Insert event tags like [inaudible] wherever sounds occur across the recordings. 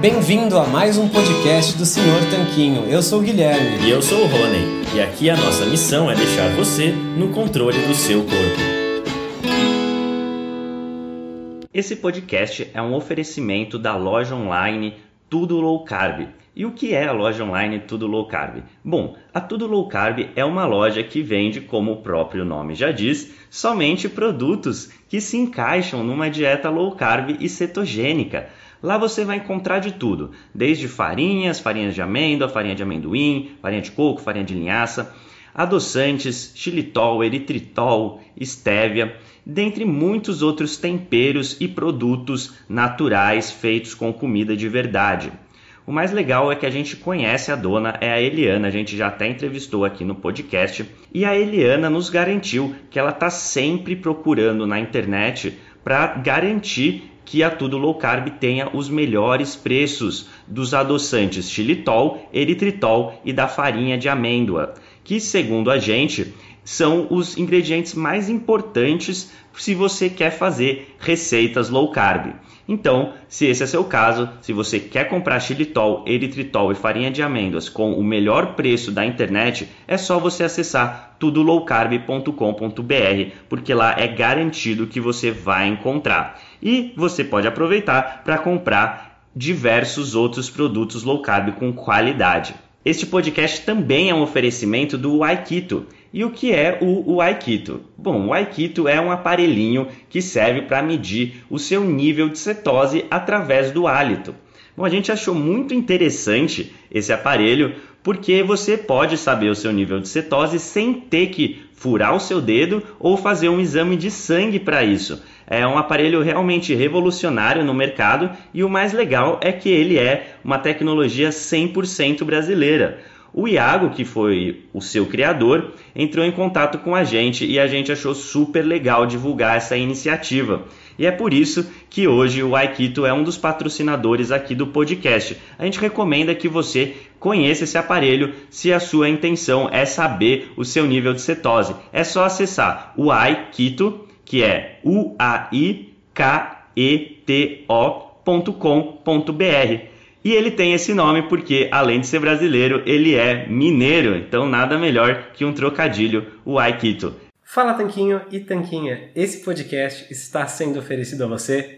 Bem-vindo a mais um podcast do Senhor Tanquinho. Eu sou o Guilherme. E eu sou o Rony. E aqui a nossa missão é deixar você no controle do seu corpo. Esse podcast é um oferecimento da loja online Tudo Low Carb. E o que é a loja online Tudo Low Carb? Bom, a Tudo Low Carb é uma loja que vende, como o próprio nome já diz, somente produtos que se encaixam numa dieta low carb e cetogênica. Lá você vai encontrar de tudo, desde farinhas, farinhas de amêndoa, farinha de amendoim, farinha de coco, farinha de linhaça, adoçantes, xilitol, eritritol, estévia, dentre muitos outros temperos e produtos naturais feitos com comida de verdade. O mais legal é que a gente conhece a dona, é a Eliana, a gente já até entrevistou aqui no podcast, e a Eliana nos garantiu que ela está sempre procurando na internet para garantir que a Tudo Low Carb tenha os melhores preços dos adoçantes xilitol, eritritol e da farinha de amêndoa, que segundo a gente são os ingredientes mais importantes se você quer fazer receitas low carb. Então, se esse é seu caso, se você quer comprar xilitol, eritritol e farinha de amêndoas com o melhor preço da internet, é só você acessar tudolowcarb.com.br, porque lá é garantido que você vai encontrar. E você pode aproveitar para comprar diversos outros produtos low carb com qualidade. Este podcast também é um oferecimento do Aikito. E o que é o, o Aikito? Bom, o Aikito é um aparelhinho que serve para medir o seu nível de cetose através do hálito. Bom, a gente achou muito interessante esse aparelho porque você pode saber o seu nível de cetose sem ter que furar o seu dedo ou fazer um exame de sangue para isso. É um aparelho realmente revolucionário no mercado e o mais legal é que ele é uma tecnologia 100% brasileira. O Iago, que foi o seu criador, entrou em contato com a gente e a gente achou super legal divulgar essa iniciativa. E é por isso que hoje o Aikito é um dos patrocinadores aqui do podcast. A gente recomenda que você conheça esse aparelho se a sua intenção é saber o seu nível de cetose. É só acessar o Aikito, que é u a i k e ele tem esse nome porque, além de ser brasileiro, ele é mineiro, então nada melhor que um trocadilho, o Aikito. Fala Tanquinho e Tanquinha, esse podcast está sendo oferecido a você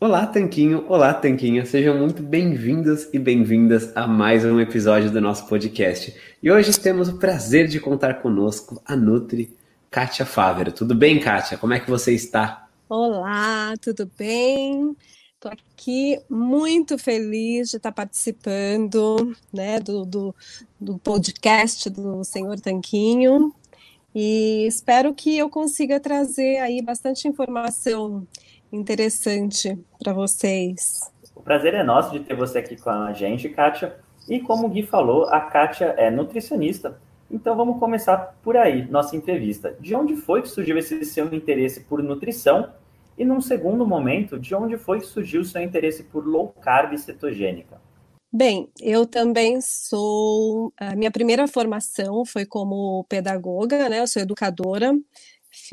Olá, Tanquinho! Olá, Tanquinha! Sejam muito bem-vindos e bem-vindas a mais um episódio do nosso podcast. E hoje temos o prazer de contar conosco a Nutri Kátia Fávero. Tudo bem, Kátia? Como é que você está? Olá, tudo bem? Estou aqui muito feliz de estar participando né, do, do, do podcast do Senhor Tanquinho e espero que eu consiga trazer aí bastante informação interessante para vocês. O prazer é nosso de ter você aqui com a gente, Kátia. E como o Gui falou, a Kátia é nutricionista. Então vamos começar por aí, nossa entrevista. De onde foi que surgiu esse seu interesse por nutrição E num segundo momento, de onde foi que surgiu o seu interesse por low carb e cetogênica? Bem, eu também sou. A minha primeira formação foi como pedagoga, né? Eu sou educadora,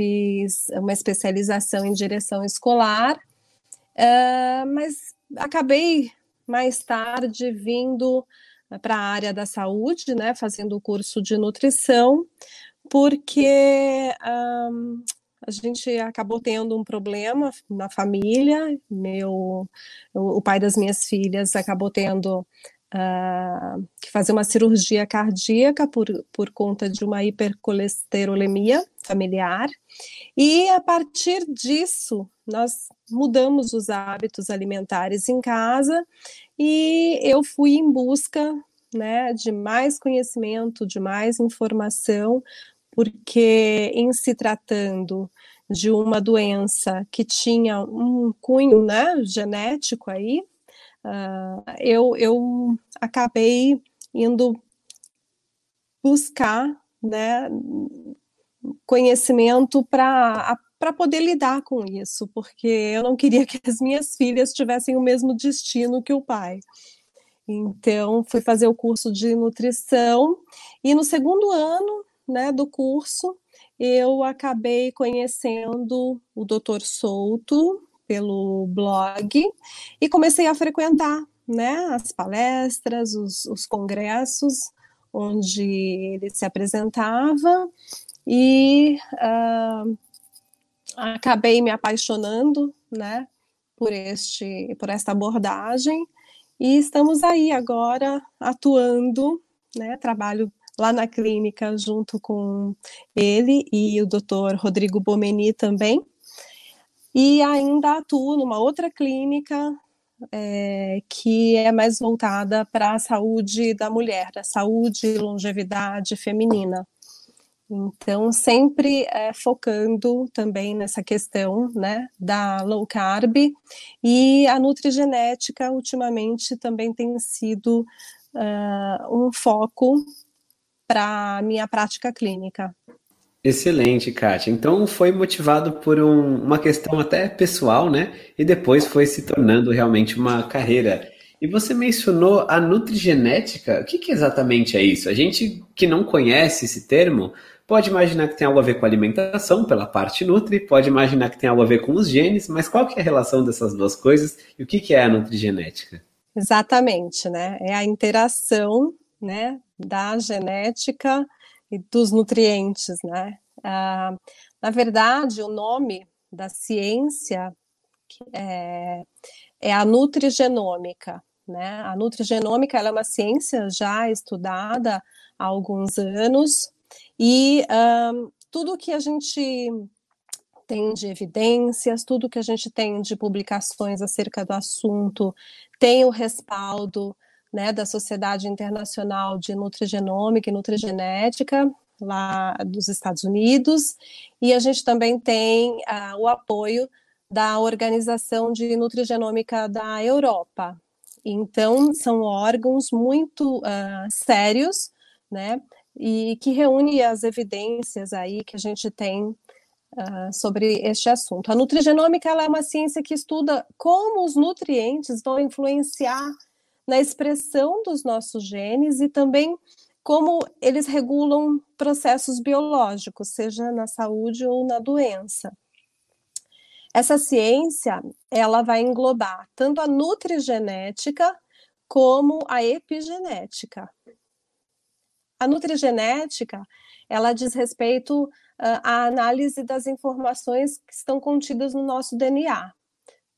fiz uma especialização em direção escolar, uh, mas acabei mais tarde vindo para a área da saúde, né? Fazendo o curso de nutrição, porque um, a gente acabou tendo um problema na família. Meu, o pai das minhas filhas acabou tendo que fazer uma cirurgia cardíaca por, por conta de uma hipercolesterolemia familiar. E a partir disso, nós mudamos os hábitos alimentares em casa e eu fui em busca né, de mais conhecimento, de mais informação porque em se tratando de uma doença que tinha um cunho né, genético aí, uh, eu, eu acabei indo buscar né, conhecimento para para poder lidar com isso, porque eu não queria [laughs] que as minhas filhas tivessem o mesmo destino que o pai. Então, fui fazer o curso de nutrição e no segundo ano né, do curso, eu acabei conhecendo o Dr. Souto pelo blog e comecei a frequentar né, as palestras, os, os congressos onde ele se apresentava e uh, acabei me apaixonando né, por, este, por esta abordagem e estamos aí agora atuando, né, trabalho lá na clínica junto com ele e o doutor Rodrigo Bomeni também. E ainda atuo numa outra clínica é, que é mais voltada para a saúde da mulher, a saúde e longevidade feminina. Então, sempre é, focando também nessa questão né, da low carb e a nutrigenética, ultimamente, também tem sido uh, um foco para a minha prática clínica. Excelente, Kátia. Então foi motivado por um, uma questão até pessoal, né? E depois foi se tornando realmente uma carreira. E você mencionou a nutrigenética. O que, que exatamente é isso? A gente que não conhece esse termo pode imaginar que tem algo a ver com alimentação, pela parte nutri, pode imaginar que tem algo a ver com os genes, mas qual que é a relação dessas duas coisas e o que, que é a nutrigenética? Exatamente, né? É a interação né, da genética e dos nutrientes, né? Ah, na verdade, o nome da ciência é, é a nutrigenômica, né? A nutrigenômica é uma ciência já estudada há alguns anos e um, tudo que a gente tem de evidências, tudo que a gente tem de publicações acerca do assunto tem o respaldo né, da Sociedade Internacional de Nutrigenômica e Nutrigenética, lá dos Estados Unidos, e a gente também tem uh, o apoio da Organização de Nutrigenômica da Europa. Então, são órgãos muito uh, sérios, né, e que reúne as evidências aí que a gente tem uh, sobre este assunto. A nutrigenômica é uma ciência que estuda como os nutrientes vão influenciar na expressão dos nossos genes e também como eles regulam processos biológicos, seja na saúde ou na doença. Essa ciência, ela vai englobar tanto a nutrigenética como a epigenética. A nutrigenética, ela diz respeito uh, à análise das informações que estão contidas no nosso DNA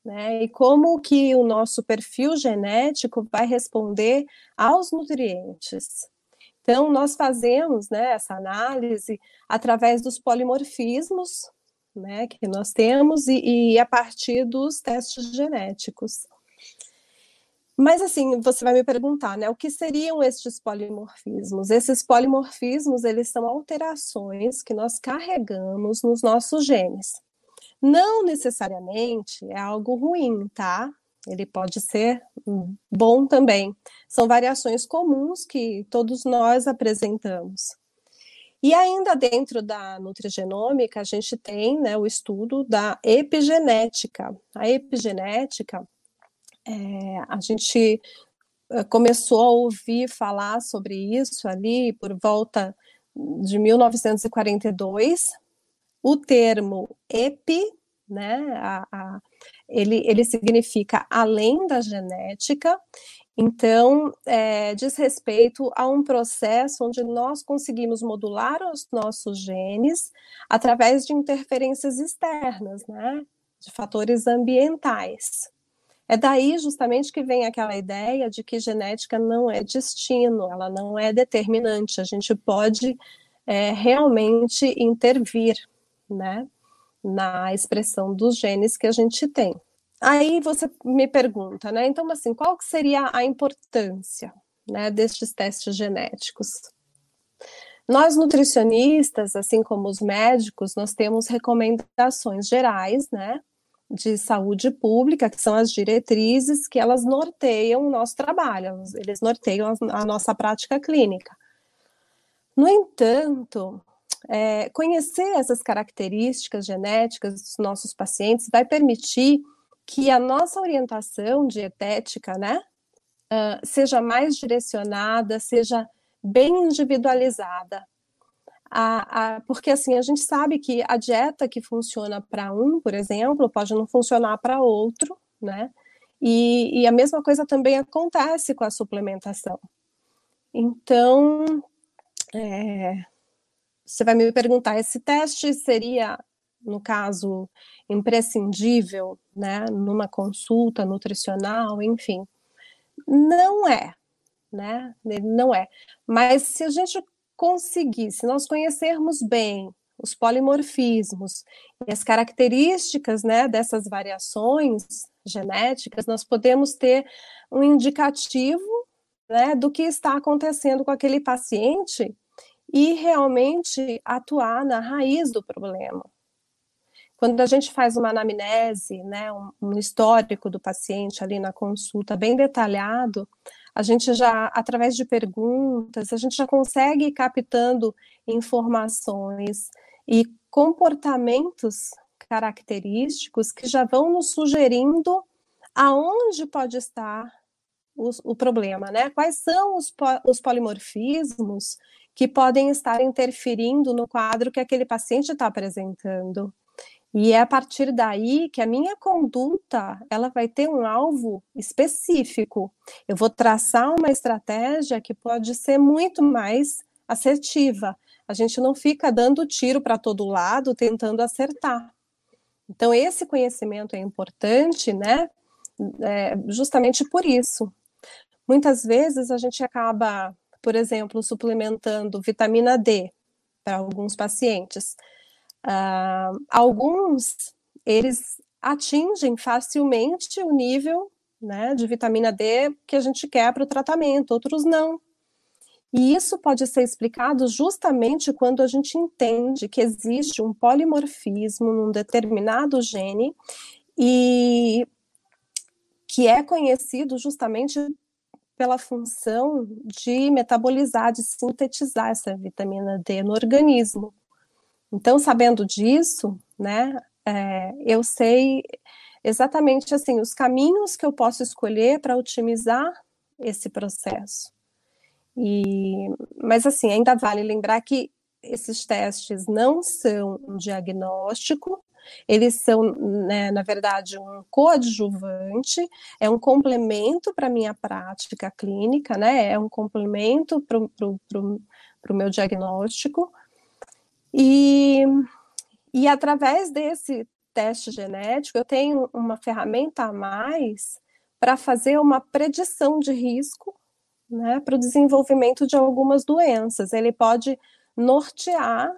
né? E como que o nosso perfil genético vai responder aos nutrientes. Então, nós fazemos né, essa análise através dos polimorfismos né, que nós temos e, e a partir dos testes genéticos. Mas assim, você vai me perguntar, né, o que seriam estes polimorfismos? Esses polimorfismos, eles são alterações que nós carregamos nos nossos genes. Não necessariamente é algo ruim, tá? Ele pode ser bom também. São variações comuns que todos nós apresentamos. E ainda dentro da nutrigenômica, a gente tem né, o estudo da epigenética. A epigenética, é, a gente eh, começou a ouvir falar sobre isso ali por volta de 1942. O termo epi, né, a, a, ele, ele significa além da genética, então, é, diz respeito a um processo onde nós conseguimos modular os nossos genes através de interferências externas, né, de fatores ambientais. É daí justamente que vem aquela ideia de que genética não é destino, ela não é determinante, a gente pode é, realmente intervir, né, na expressão dos genes que a gente tem. Aí você me pergunta, né? Então, assim, qual seria a importância né, destes testes genéticos? Nós nutricionistas, assim como os médicos, nós temos recomendações gerais, né, de saúde pública, que são as diretrizes que elas norteiam o nosso trabalho, eles norteiam a nossa prática clínica. No entanto, é, conhecer essas características genéticas dos nossos pacientes vai permitir que a nossa orientação dietética, né, uh, seja mais direcionada, seja bem individualizada. A, a, porque assim a gente sabe que a dieta que funciona para um, por exemplo, pode não funcionar para outro, né? E, e, a mesma coisa também acontece com a suplementação. Então, é, você vai me perguntar, esse teste seria, no caso, imprescindível, né, numa consulta nutricional, enfim. Não é, né? Não é. Mas se a gente conseguir, se nós conhecermos bem os polimorfismos e as características, né, dessas variações genéticas, nós podemos ter um indicativo, né, do que está acontecendo com aquele paciente e realmente atuar na raiz do problema. Quando a gente faz uma anamnese, né, um, um histórico do paciente ali na consulta bem detalhado, a gente já, através de perguntas, a gente já consegue ir captando informações e comportamentos característicos que já vão nos sugerindo aonde pode estar o, o problema, né? Quais são os, os polimorfismos que podem estar interferindo no quadro que aquele paciente está apresentando. E é a partir daí que a minha conduta ela vai ter um alvo específico. Eu vou traçar uma estratégia que pode ser muito mais assertiva. A gente não fica dando tiro para todo lado tentando acertar. Então esse conhecimento é importante, né? É, justamente por isso. Muitas vezes a gente acaba, por exemplo, suplementando vitamina D para alguns pacientes Uh, alguns, eles atingem facilmente o nível né, de vitamina D que a gente quer para o tratamento, outros não. E isso pode ser explicado justamente quando a gente entende que existe um polimorfismo num determinado gene e que é conhecido justamente pela função de metabolizar, de sintetizar essa vitamina D no organismo. Então, sabendo disso, né, é, eu sei exatamente assim os caminhos que eu posso escolher para otimizar esse processo. E, mas assim, ainda vale lembrar que esses testes não são um diagnóstico, eles são, né, na verdade, um coadjuvante, é um complemento para a minha prática clínica, né, é um complemento para o meu diagnóstico, e, e através desse teste genético, eu tenho uma ferramenta a mais para fazer uma predição de risco né, para o desenvolvimento de algumas doenças. Ele pode nortear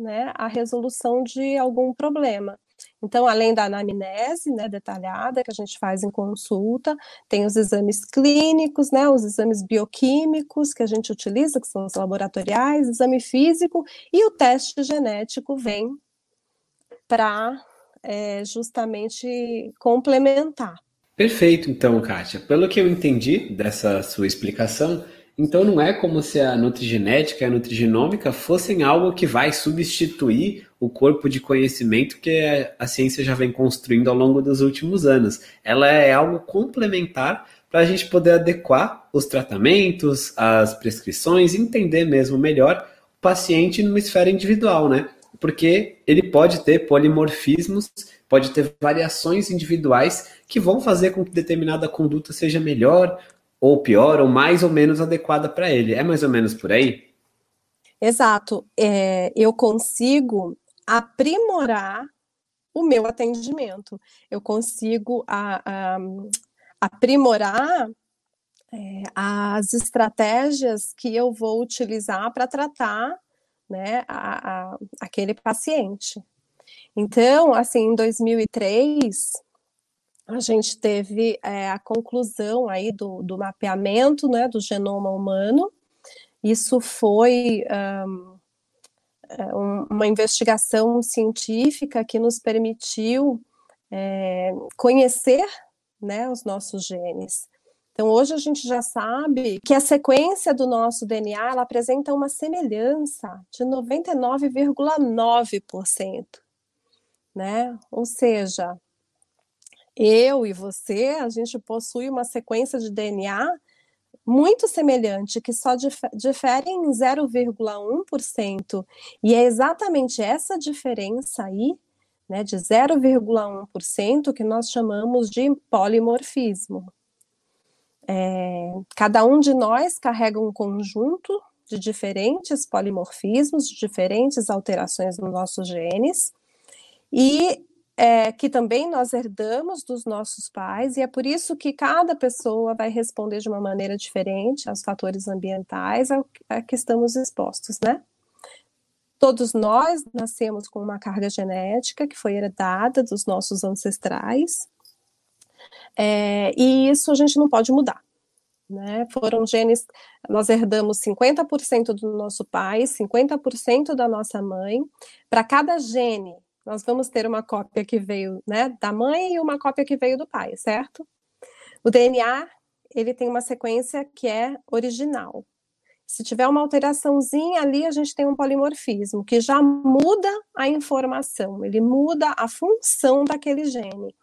né, a resolução de algum problema. Então, além da anamnese né, detalhada que a gente faz em consulta, tem os exames clínicos, né, os exames bioquímicos que a gente utiliza, que são os laboratoriais, exame físico, e o teste genético vem para é, justamente complementar. Perfeito, então, Kátia. Pelo que eu entendi dessa sua explicação, Então não é como se a nutrigenética e a nutrigenômica fossem algo que vai substituir o corpo de conhecimento que a ciência já vem construindo ao longo dos últimos anos. Ela é algo complementar para a gente poder adequar os tratamentos, as prescrições, entender mesmo melhor o paciente numa esfera individual, né? Porque ele pode ter polimorfismos, pode ter variações individuais que vão fazer com que determinada conduta seja melhor ou pior, ou mais ou menos adequada para ele. É mais ou menos por aí? Exato. É, eu consigo aprimorar o meu atendimento. Eu consigo a, a, aprimorar é, as estratégias que eu vou utilizar para tratar né, a, aquele paciente. Então, assim, em 2003, a gente teve é, a conclusão aí do, do mapeamento né, do genoma humano. Isso foi um, é, uma investigação científica que nos permitiu é, conhecer né, os nossos genes. Então, hoje a gente já sabe que a sequência do nosso DNA ela apresenta uma semelhança de 99,9%, né? Ou seja, eu e você, a gente possui uma sequência de DNA muito semelhante, que só dif difere em 0,1%. E é exatamente essa diferença aí, né, de 0,1%, que nós chamamos de polimorfismo. É, cada um de nós carrega um conjunto de diferentes polimorfismos, de diferentes alterações nos nossos genes, e é, que também nós herdamos dos nossos pais, e é por isso que cada pessoa vai responder de uma maneira diferente aos fatores ambientais a, a que estamos expostos, né? Todos nós nascemos com uma carga genética que foi herdada dos nossos ancestrais, é, e isso a gente não pode mudar. Né? Foram genes, nós herdamos 50% do nosso pai, 50% da nossa mãe. Para cada gene nós vamos ter uma cópia que veio né, da mãe e uma cópia que veio do pai, certo? O DNA ele tem uma sequência que é original. Se tiver uma alteraçãozinha ali, a gente tem um polimorfismo, que já muda a informação, ele muda a função daquele gene.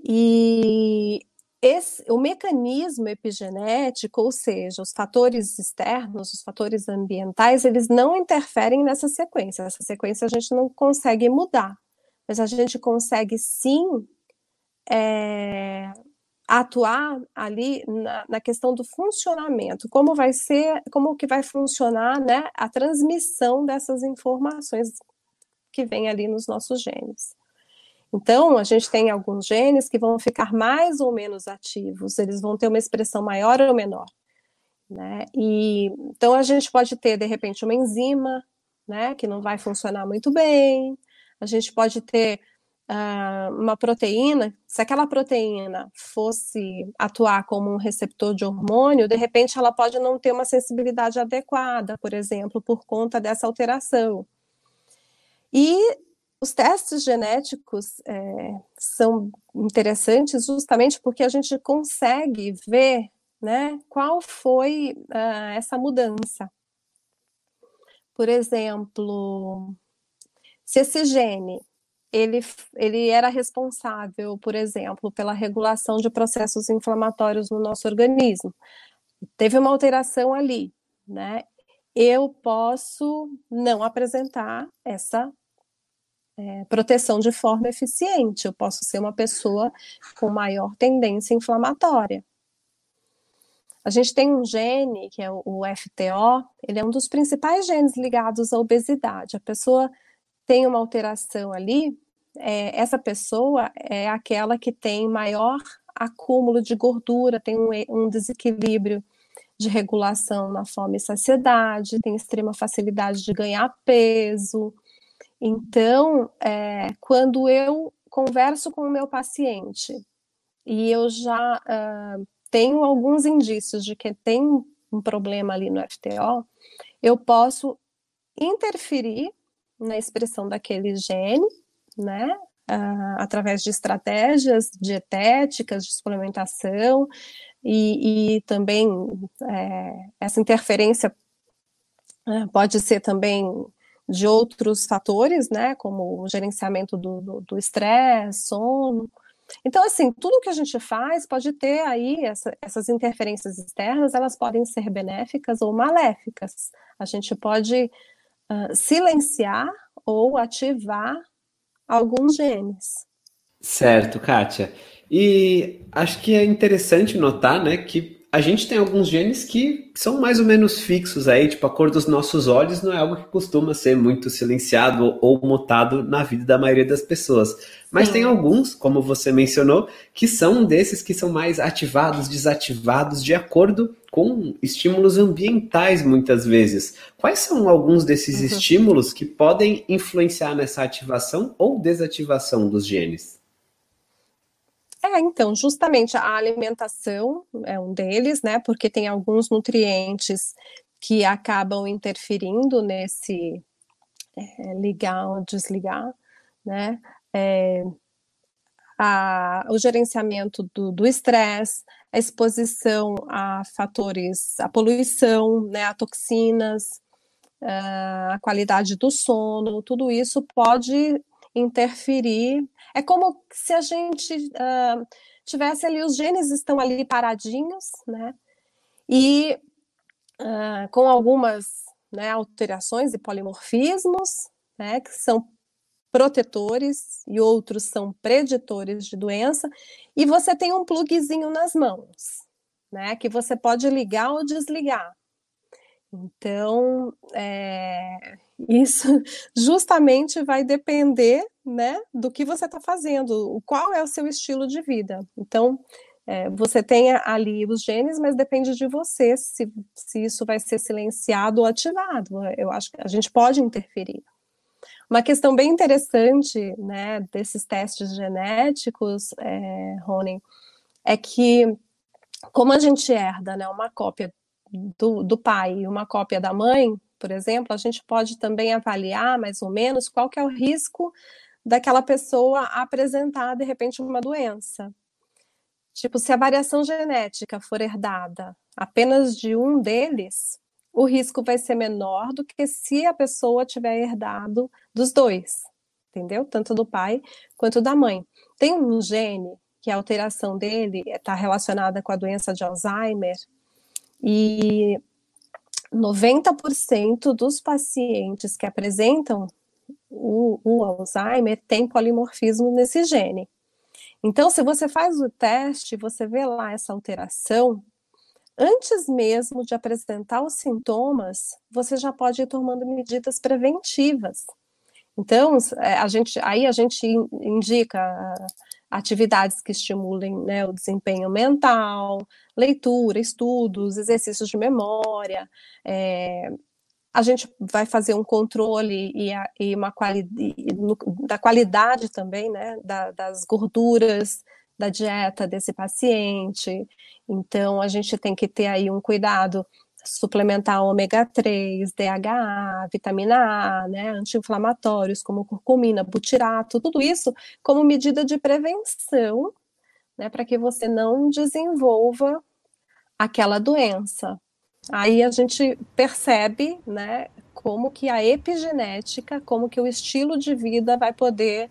E esse, o mecanismo epigenético, ou seja, os fatores externos, os fatores ambientais, eles não interferem nessa sequência. Essa sequência a gente não consegue mudar, mas a gente consegue sim é, atuar ali na, na, questão do funcionamento, como vai ser, como que vai funcionar, né, a transmissão dessas informações que vem ali nos nossos genes. Então, a gente tem alguns genes que vão ficar mais ou menos ativos, eles vão ter uma expressão maior ou menor. Né? E, então, a gente pode ter, de repente, uma enzima né, que não vai funcionar muito bem, a gente pode ter uh, uma proteína, se aquela proteína fosse atuar como um receptor de hormônio, de repente ela pode não ter uma sensibilidade adequada, por exemplo, por conta dessa alteração. E os testes genéticos é, são interessantes justamente porque a gente consegue ver né, qual foi uh, essa mudança. Por exemplo, se esse gene ele, ele era responsável, por exemplo, pela regulação de processos inflamatórios no nosso organismo, teve uma alteração ali, né? Eu posso não apresentar essa é, proteção de forma eficiente. Eu posso ser uma pessoa com maior tendência inflamatória. A gente tem um gene, que é o FTO, ele é um dos principais genes ligados à obesidade. A pessoa tem uma alteração ali, é, essa pessoa é aquela que tem maior acúmulo de gordura, tem um, um desequilíbrio de regulação na fome e saciedade, tem extrema facilidade de ganhar peso, então, é, quando eu converso com o meu paciente e eu já uh, tenho alguns indícios de que tem um problema ali no FTO, eu posso interferir na expressão daquele gene, né, uh, através de estratégias dietéticas, de suplementação, e, e também é, essa interferência é, pode ser também de outros fatores, né, como o gerenciamento do estresse, sono. Então, assim, tudo que a gente faz pode ter aí essa, essas interferências externas, elas podem ser benéficas ou maléficas. A gente pode uh, silenciar ou ativar alguns genes. Certo, Kátia. E acho que é interessante notar, né, que a gente tem alguns genes que são mais ou menos fixos aí, tipo a cor dos nossos olhos não é algo que costuma ser muito silenciado ou mutado na vida da maioria das pessoas. Mas Sim. tem alguns, como você mencionou, que são desses que são mais ativados, desativados de acordo com estímulos ambientais muitas vezes. Quais são alguns desses uhum. estímulos que podem influenciar nessa ativação ou desativação dos genes? É, então, justamente a alimentação é um deles, né? Porque tem alguns nutrientes que acabam interferindo nesse é, ligar ou desligar, né? É, a, o gerenciamento do estresse, a exposição a fatores, a poluição, né, a toxinas, a qualidade do sono, tudo isso pode interferir. É como se a gente uh, tivesse ali, os genes estão ali paradinhos, né? E uh, com algumas né, alterações e polimorfismos, né, que são protetores e outros são preditores de doença, e você tem um plugzinho nas mãos, né, que você pode ligar ou desligar. Então, é, isso [laughs] justamente vai depender né, do que você está fazendo, qual é o seu estilo de vida. Então, é, você tem ali os genes, mas depende de você se, se isso vai ser silenciado ou ativado. Eu acho que a gente pode interferir. Uma questão bem interessante né, desses testes genéticos, é, Rony, é que como a gente herda né, uma cópia do, do pai e uma cópia da mãe, por exemplo, a gente pode também avaliar mais ou menos qual que é o risco daquela pessoa apresentar de repente uma doença. Tipo, se a variação genética for herdada apenas de um deles, o risco vai ser menor do que se a pessoa tiver herdado dos dois, entendeu? Tanto do pai quanto da mãe. Tem um gene que a alteração dele está relacionada com a doença de Alzheimer, e 90% dos pacientes que apresentam o, o, Alzheimer tem polimorfismo nesse gene. Então, se você faz o teste, você vê lá essa alteração, antes mesmo de apresentar os sintomas, você já pode ir tomando medidas preventivas. Então, é, a gente, aí a gente indica atividades que estimulem né, o desempenho mental, leitura, estudos, exercícios de memória. É, a gente vai fazer um controle e, a, e uma quali, no, da qualidade também, né, da, das gorduras da dieta desse paciente. Então, a gente tem que ter aí um cuidado suplementar ômega 3, DHA, vitamina A, né, anti-inflamatórios como curcumina, butirato, tudo isso como medida de prevenção, né, para que você não desenvolva aquela doença. Aí a gente percebe, né, como que a epigenética, como que o estilo de vida vai poder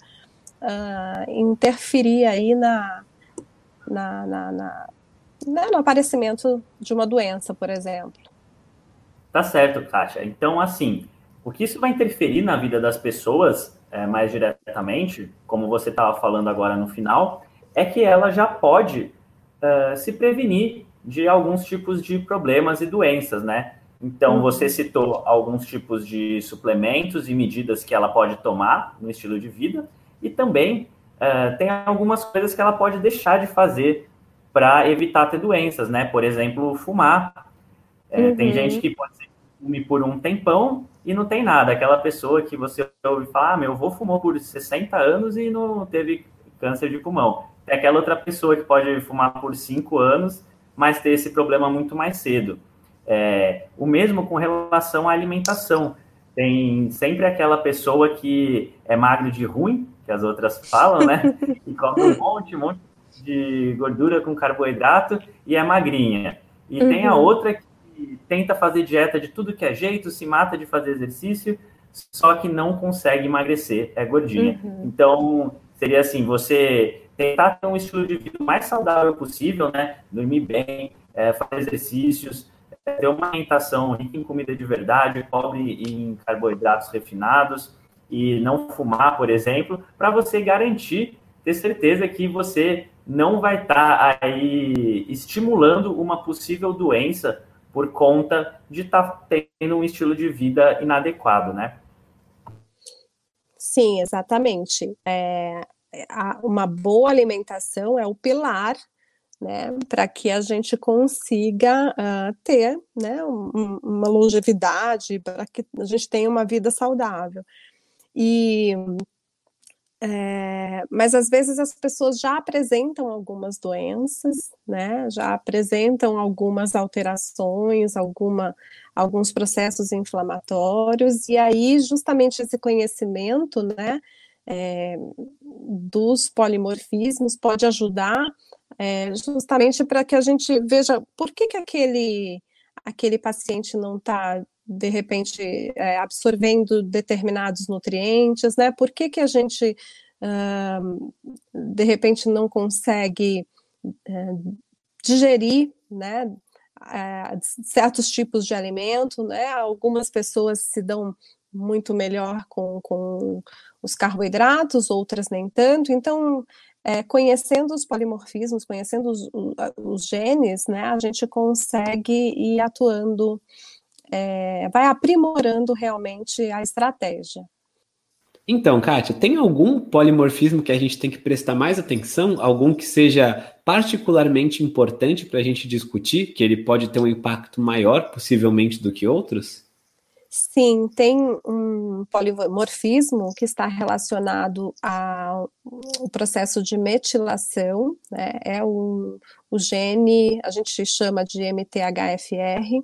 uh, interferir aí na, na, na, na né, no aparecimento de uma doença, por exemplo. Tá certo, Kátia. Então, assim, o que isso vai interferir na vida das pessoas é, mais diretamente, como você estava falando agora no final, é que ela já pode uh, se prevenir de alguns tipos de problemas e doenças, né? Então, uhum. você citou alguns tipos de suplementos e medidas que ela pode tomar no estilo de vida, e também uh, tem algumas coisas que ela pode deixar de fazer para evitar ter doenças, né? Por exemplo, fumar. É, uhum. Tem gente que pode ser fume por um tempão e não tem nada. Aquela pessoa que você ouve falar, ah, meu avô fumou por 60 anos e não teve câncer de pulmão. Tem aquela outra pessoa que pode fumar por 5 anos, mas ter esse problema muito mais cedo. É, o mesmo com relação à alimentação. Tem sempre aquela pessoa que é magro de ruim, que as outras falam, né? [laughs] E come um monte, um monte de gordura com carboidrato e é magrinha. E uhum. tem a outra que tenta fazer dieta de tudo que é jeito, se mata de fazer exercício, só que não consegue emagrecer, é gordinha. Uhum. Então, seria assim, você tentar ter um estilo de vida mais saudável possível, né? Dormir bem, é, fazer exercícios, é, ter uma alimentação rica em comida de verdade, pobre em carboidratos refinados e não fumar, por exemplo, para você garantir, ter certeza que você não vai estar tá aí estimulando uma possível doença por conta de estar tá tendo um estilo de vida inadequado, né? Sim, exatamente. É, uma boa alimentação é o pilar né, para que a gente consiga uh, ter né, um, uma longevidade, para que a gente tenha uma vida saudável. E é, mas às vezes as pessoas já apresentam algumas doenças, né? Já apresentam algumas alterações, alguma, alguns processos inflamatórios, e aí justamente esse conhecimento, né? É, dos polimorfismos pode ajudar é, justamente para que a gente veja por que, que aquele, aquele paciente não está de repente é, absorvendo determinados nutrientes, né? Por que, que a gente uh, de repente não consegue uh, digerir, né? Uh, certos tipos de alimento, né? Algumas pessoas se dão muito melhor com, com os carboidratos, outras nem tanto. Então, é, conhecendo os polimorfismos, conhecendo os, os, genes, né, a gente consegue ir atuando é, vai aprimorando realmente a estratégia. Então, Kátia, tem algum polimorfismo que a gente tem que prestar mais atenção? Algum que seja particularmente importante para a gente discutir, que ele pode ter um impacto maior, possivelmente, do que outros? Sim, tem um polimorfismo que está relacionado ao processo de metilação, né? é um, o gene, a gente chama de MTHFR,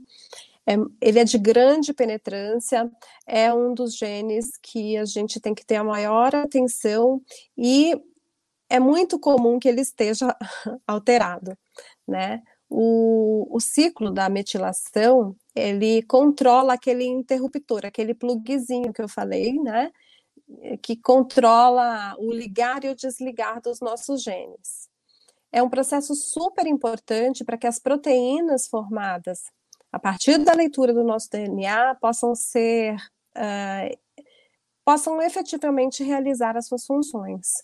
é, ele é de grande penetrância, é um dos genes que a gente tem que ter a maior atenção e é muito comum que ele esteja [laughs] alterado, né? O, o ciclo da metilação, ele controla aquele interruptor, aquele plugzinho que eu falei, né? Que controla o ligar e o desligar dos nossos genes. É um processo super importante para que as proteínas formadas a partir da leitura do nosso DNA, possam ser, uh, possam efetivamente realizar as suas funções.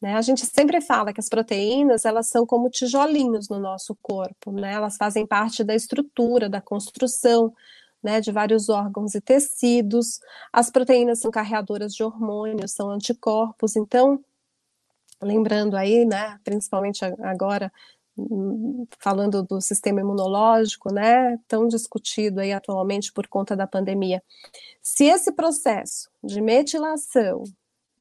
Né? A gente sempre fala que as proteínas, elas são como tijolinhos no nosso corpo, né? Elas fazem parte da estrutura, da construção, né, de vários órgãos e tecidos. As proteínas são carreadoras de hormônios, são anticorpos. Então, lembrando aí, né, principalmente agora falando do sistema imunológico, né, tão discutido aí atualmente por conta da pandemia. Se esse processo de metilação,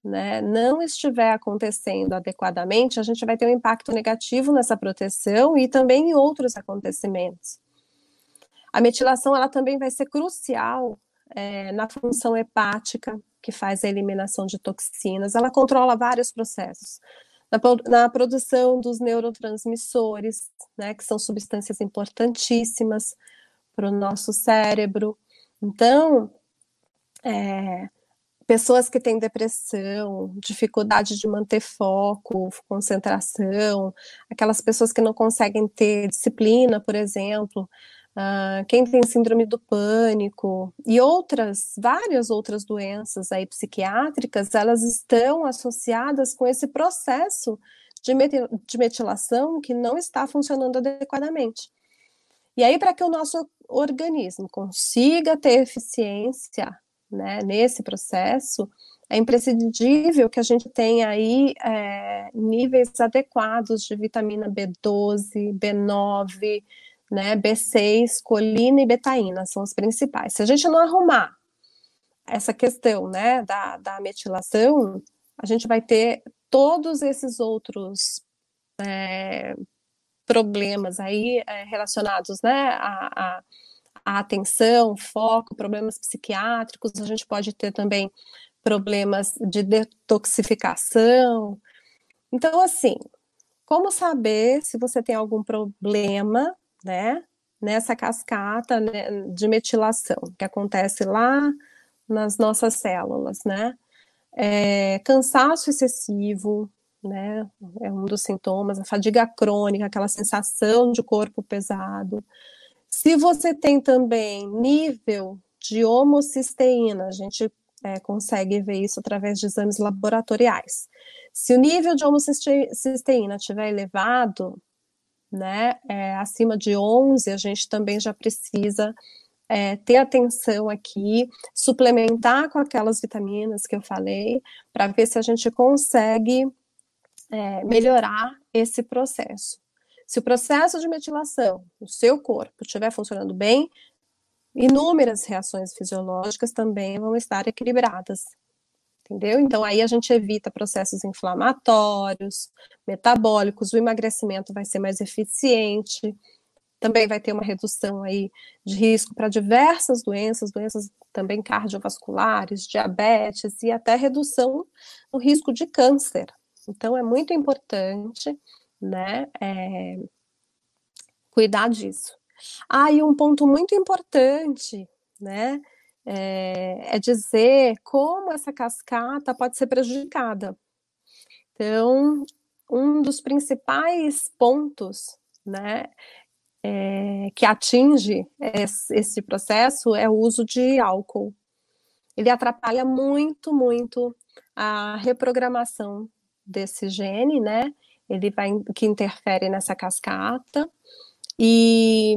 né, não estiver acontecendo adequadamente, a gente vai ter um impacto negativo nessa proteção e também em outros acontecimentos. A metilação, ela também vai ser crucial é, na função hepática, que faz a eliminação de toxinas, ela controla vários processos na, na produção dos neurotransmissores, né, que são substâncias importantíssimas para o nosso cérebro. Então, é, pessoas que têm depressão, dificuldade de manter foco, concentração, aquelas pessoas que não conseguem ter disciplina, por exemplo, uh, quem tem síndrome do pânico e outras, várias outras doenças aí psiquiátricas, elas estão associadas com esse processo de, de metilação que não está funcionando adequadamente. E aí, para que o nosso organismo consiga ter eficiência né, nesse processo, é imprescindível que a gente tenha aí é, níveis adequados de vitamina B12, B9, né? B6, colina e betaína são os principais. Se a gente não arrumar essa questão, né, da, da metilação, a gente vai ter todos esses outros é, problemas aí é, relacionados, né, a, a, a atenção, foco, problemas psiquiátricos, a gente pode ter também problemas de detoxificação. Então, assim, como saber se você tem algum problema, né, nessa cascata né, de metilação que acontece lá nas nossas células, né? É, cansaço excessivo, né? É um dos sintomas, a fadiga crônica, aquela sensação de corpo pesado. Se você tem também nível de homocisteína, a gente é, consegue ver isso através de exames laboratoriais. Se o nível de homocisteína estiver elevado, né, é, acima de 11, a gente também já precisa é, ter atenção aqui, suplementar com aquelas vitaminas que eu falei, para ver se a gente consegue é, melhorar esse processo. Se o processo de metilação no seu corpo estiver funcionando bem, inúmeras reações fisiológicas também vão estar equilibradas. Entendeu? Então, aí a gente evita processos inflamatórios, metabólicos, o emagrecimento vai ser mais eficiente, também vai ter uma redução aí de risco para diversas doenças, doenças também cardiovasculares, diabetes e até redução no risco de câncer. Então, é muito importante, né, é, cuidar disso. Ah, e um ponto muito importante, né, é, é dizer como essa cascata pode ser prejudicada. Então, um dos principais pontos, né, é, que atinge esse processo é o uso de álcool. Ele atrapalha muito, muito a reprogramação desse gene, né? Ele vai que interfere nessa cascata e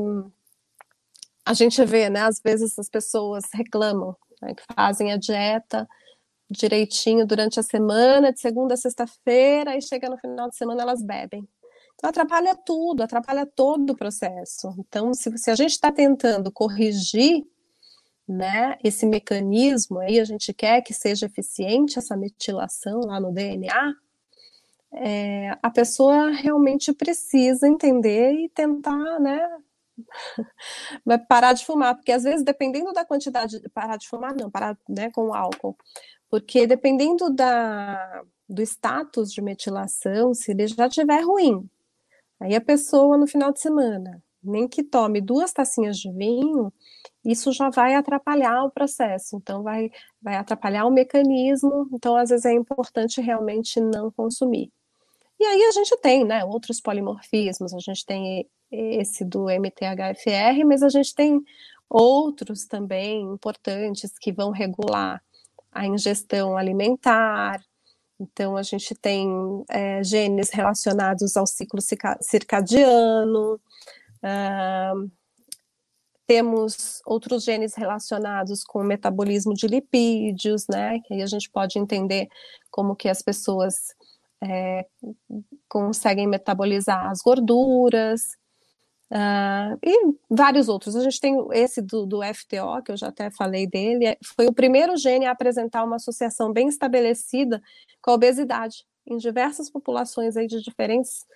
a gente vê, né? Às vezes as pessoas reclamam, né, que fazem a dieta direitinho durante a semana, de segunda a sexta-feira, e chega no final de semana elas bebem. Então, atrapalha tudo, atrapalha todo o processo. Então, se, se a gente está tentando corrigir né, esse mecanismo aí, a gente quer que seja eficiente essa metilação lá no DNA, é, a pessoa realmente precisa entender e tentar, né, parar de fumar, porque às vezes, dependendo da quantidade, parar de fumar não, parar né, com o álcool, porque dependendo da, do status de metilação, se ele já estiver ruim, Aí a pessoa, no final de semana, nem que tome duas tacinhas de vinho, isso já vai atrapalhar o processo, então vai, vai atrapalhar o mecanismo, então às vezes é importante realmente não consumir. E aí a gente tem, né, outros polimorfismos, a gente tem esse do MTHFR, mas a gente tem outros também importantes que vão regular a ingestão alimentar, então, a gente tem é, genes relacionados ao ciclo circadiano, uh, temos outros genes relacionados com o metabolismo de lipídios, né? Que aí a gente pode entender como que as pessoas é, conseguem metabolizar as gorduras. Uh, e vários outros. A gente tem esse do, do, FTO, que eu já até falei dele, é, foi o primeiro gene a apresentar uma associação bem estabelecida com a obesidade em diversas populações aí de diferentes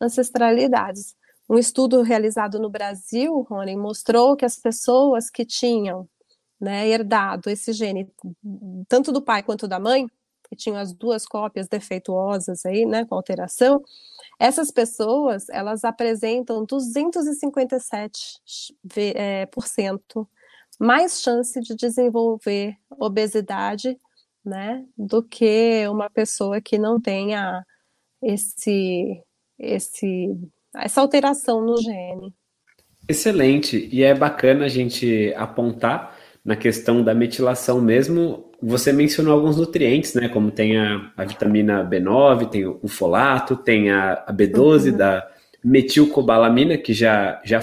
ancestralidades. Um estudo realizado no Brasil, Rony, mostrou que as pessoas que tinham né, herdado esse gene, tanto do pai quanto da mãe, que tinham as duas cópias defeituosas aí, né, com alteração, essas pessoas, elas apresentam 257 é, por cento mais chance de desenvolver obesidade, né, do que uma pessoa que não tenha esse, esse, essa alteração no gene. Excelente, e é bacana a gente apontar na questão da metilação mesmo você mencionou alguns nutrientes, né? Como tem a, a vitamina B9, tem o folato, tem a, a B12 uhum. da metilcobalamina, que já, já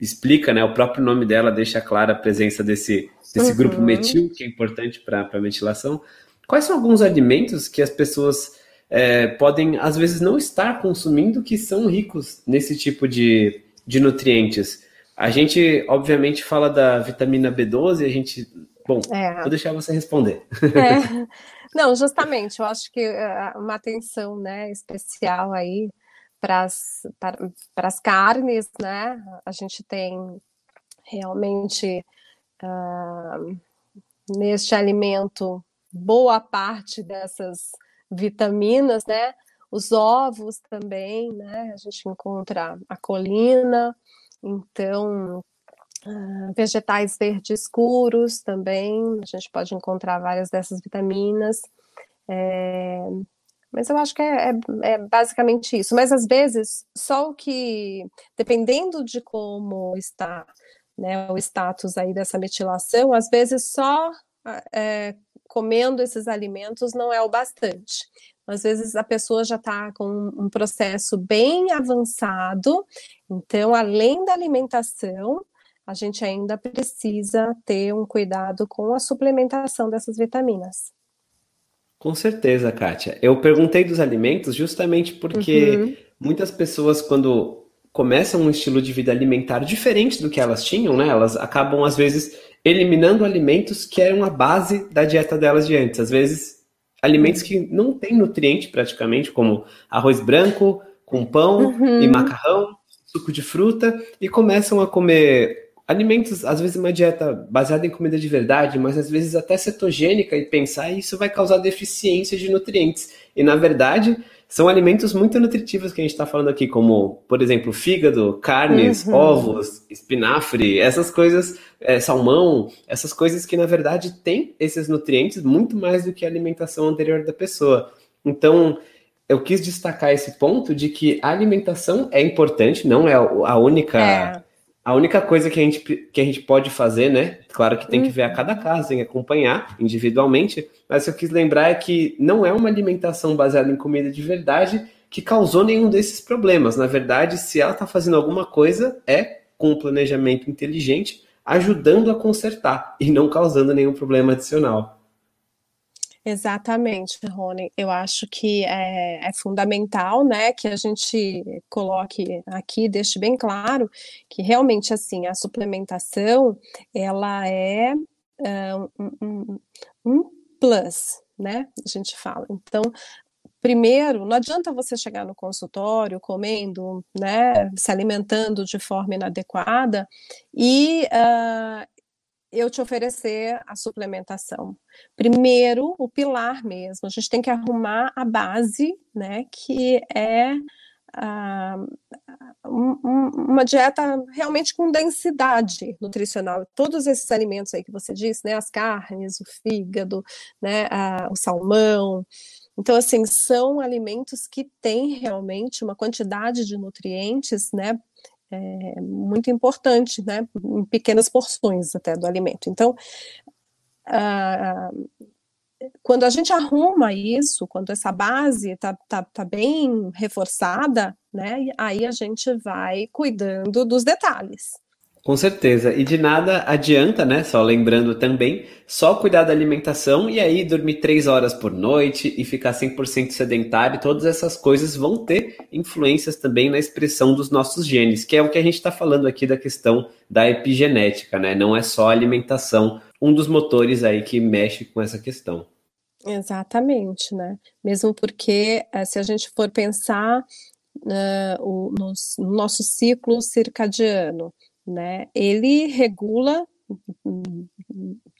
explica, né? O próprio nome dela deixa clara a presença desse, desse uhum. grupo metil, que é importante para a metilação. Quais são alguns alimentos que as pessoas é, podem, às vezes, não estar consumindo que são ricos nesse tipo de, de nutrientes? A gente, obviamente, fala da vitamina B12, a gente Bom, é. vou deixar você responder. É. [laughs] Não, justamente, eu acho que é, uma atenção né, especial aí para as carnes, né? A gente tem realmente uh, neste alimento boa parte dessas vitaminas, né? Os ovos também, né? A gente encontra a colina, então vegetais verdes escuros também, a gente pode encontrar várias dessas vitaminas. É, mas eu acho que é, é, é, basicamente isso. Mas às vezes, só o que, dependendo de como está né, o status aí dessa metilação, às vezes só é, comendo esses alimentos não é o bastante. Às vezes a pessoa já está com um processo bem avançado, então, além da alimentação, a gente ainda precisa ter um cuidado com a suplementação dessas vitaminas. Com certeza, Kátia. Eu perguntei dos alimentos justamente porque uhum. muitas pessoas, quando começam um estilo de vida alimentar diferente do que elas tinham, né? Elas acabam, às vezes, eliminando alimentos que eram a base da dieta delas de antes. Às vezes, alimentos que não têm nutriente praticamente, como arroz branco com pão uhum. e macarrão, suco de fruta, e começam a comer alimentos, às vezes uma dieta baseada em comida de verdade, mas às vezes até cetogênica e pensar isso vai causar deficiência de nutrientes. E na verdade, são alimentos muito nutritivos que a gente está falando aqui, como, por exemplo, fígado, carnes, uhum. ovos, espinafre, essas coisas, é, salmão, essas coisas que na verdade têm esses nutrientes muito mais do que a alimentação anterior da pessoa. Então, eu quis destacar esse ponto de que a alimentação é importante, não é a única. É a única coisa que a gente, que a gente pode fazer, né? Claro que tem que ver a cada caso, tem que acompanhar individualmente, mas o que eu quis lembrar é que não é uma alimentação baseada em comida de verdade que causou nenhum desses problemas. Na verdade, se ela está fazendo alguma coisa, é com um planejamento inteligente, ajudando a consertar e não causando nenhum problema adicional. Exatamente, Rony. Eu acho que é, é, fundamental, né, que a gente coloque aqui, deixe bem claro que realmente assim a suplementação ela é um, um, um plus, né? A gente fala. Então, primeiro, não adianta você chegar no consultório comendo, né, se alimentando de forma inadequada e eu te oferecer a suplementação. Primeiro, o pilar mesmo, a gente tem que arrumar a base, né, que é uh, um, uma dieta realmente com densidade nutricional. Todos esses alimentos aí que você disse, né, as carnes, o fígado, né, uh, o salmão, então, assim, são alimentos que têm realmente uma quantidade de nutrientes, né, é muito importante, né, em pequenas porções até do alimento. Então, ah, quando a gente arruma isso, quando essa base está tá, tá bem reforçada, né, aí a gente vai cuidando dos detalhes. Com certeza. E de nada adianta, né? Só lembrando também, só cuidar da alimentação e aí dormir três horas por noite e ficar 100% sedentário, todas essas coisas vão ter influências também na expressão dos nossos genes, que é o que a gente está falando aqui da questão da epigenética, né? Não é só a alimentação, um dos motores aí que mexe com essa questão. Exatamente, né? Mesmo porque eh, se a gente for pensar uh, o, no nosso ciclo circadiano, né? Ele regula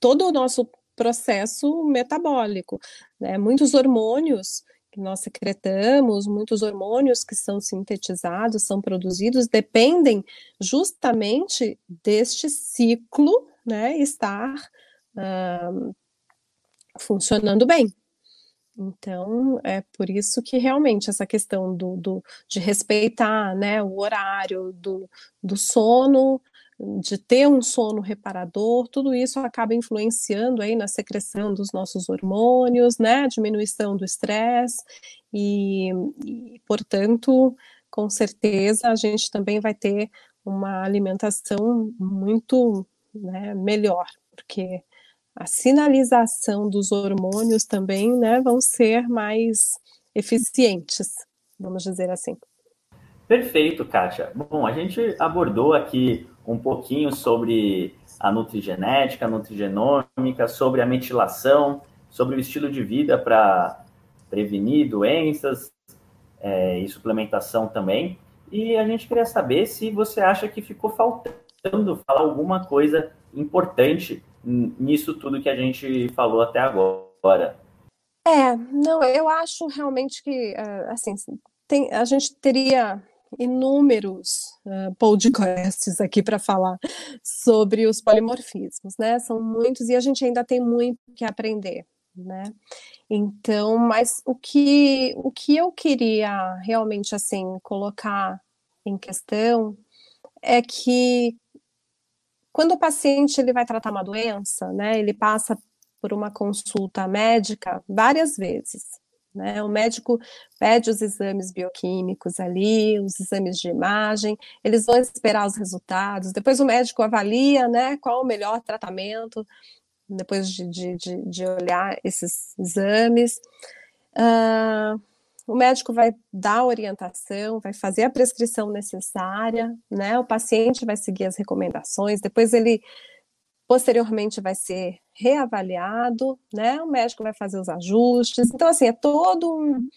todo o nosso processo metabólico, né? Muitos hormônios que nós secretamos, muitos hormônios que são sintetizados, são produzidos, dependem justamente deste ciclo, né, estar uh, funcionando bem. Então, é por isso que realmente essa questão do, do de respeitar né, o horário do, do sono, de ter um sono reparador, tudo isso acaba influenciando aí na secreção dos nossos hormônios, né, diminuição do estresse e, e, portanto, com certeza a gente também vai ter uma alimentação muito né, melhor, porque a sinalização dos hormônios também né, vão ser mais eficientes, vamos dizer assim. Perfeito, Kátia. Bom, a gente abordou aqui um pouquinho sobre a nutrigenética, a nutrigenômica, sobre a metilação, sobre o estilo de vida para prevenir doenças é, e suplementação também. E a gente queria saber se você acha que ficou faltando falar alguma coisa importante nisso tudo que a gente falou até agora. É, não, eu acho realmente que, uh, assim, tem, a gente teria inúmeros uh, podcasts aqui para falar sobre os polimorfismos, né? São muitos e a gente ainda tem muito que aprender, né? Então, mas o que o que eu queria realmente assim colocar em questão é que quando o paciente ele vai tratar uma doença, né? Ele passa por uma consulta médica várias vezes. Né? O médico pede os exames bioquímicos ali, os exames de imagem, eles vão esperar os resultados, depois o médico avalia né, qual o melhor tratamento, depois de, de, de, de olhar esses exames. Uh, o médico vai dar a orientação, vai fazer a prescrição necessária, né? O paciente vai seguir as recomendações, depois ele posteriormente vai ser reavaliado, né? O médico vai fazer os ajustes. Então, assim, é todo um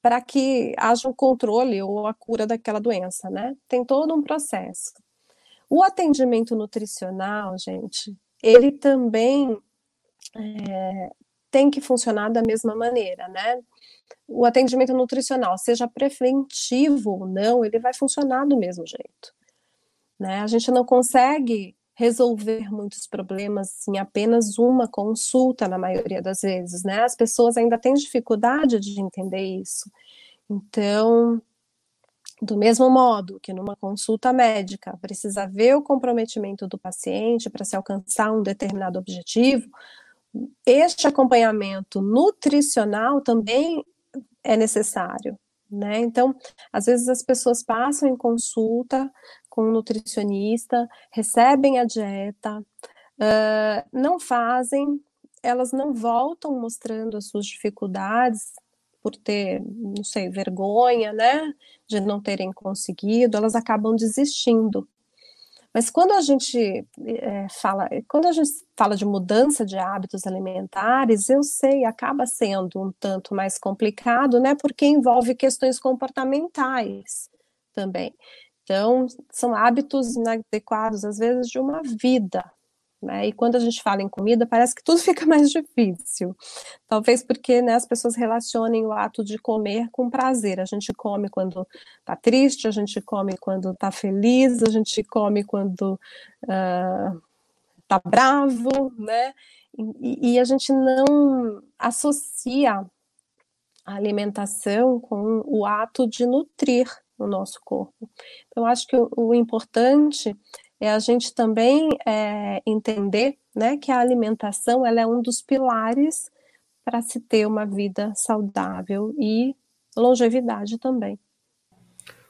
para que haja um controle ou a cura daquela doença, né? Tem todo um processo. O atendimento nutricional, gente, ele também é, tem que funcionar da mesma maneira, né? O atendimento nutricional, seja preventivo ou não, ele vai funcionar do mesmo jeito. Né? A gente não consegue resolver muitos problemas em apenas uma consulta, na maioria das vezes, né? As pessoas ainda têm dificuldade de entender isso. Então, do mesmo modo que numa consulta médica precisa ver o comprometimento do paciente para se alcançar um determinado objetivo, este acompanhamento nutricional também é necessário. Né? Então, às vezes as pessoas passam em consulta com um nutricionista, recebem a dieta, uh, não fazem, elas não voltam mostrando as suas dificuldades por ter, não sei, vergonha, né, de não terem conseguido, elas acabam desistindo. Mas quando a gente é, fala, quando a gente fala de mudança de hábitos alimentares, eu sei, acaba sendo um tanto mais complicado, né? Porque envolve questões comportamentais também. Então, são hábitos inadequados, às vezes, de uma vida, né? E quando a gente fala em comida, parece que tudo [laughs] fica mais difícil. Talvez porque né, as pessoas relacionem o ato de comer com prazer. A gente come quando está triste, a gente come quando está feliz, a gente come quando está uh, bravo, né? E, e a gente não associa a alimentação com o ato de nutrir o nosso corpo. Então, acho que o, o importante é a gente também é, entender né, que a alimentação ela é um dos pilares para se ter uma vida saudável e longevidade também.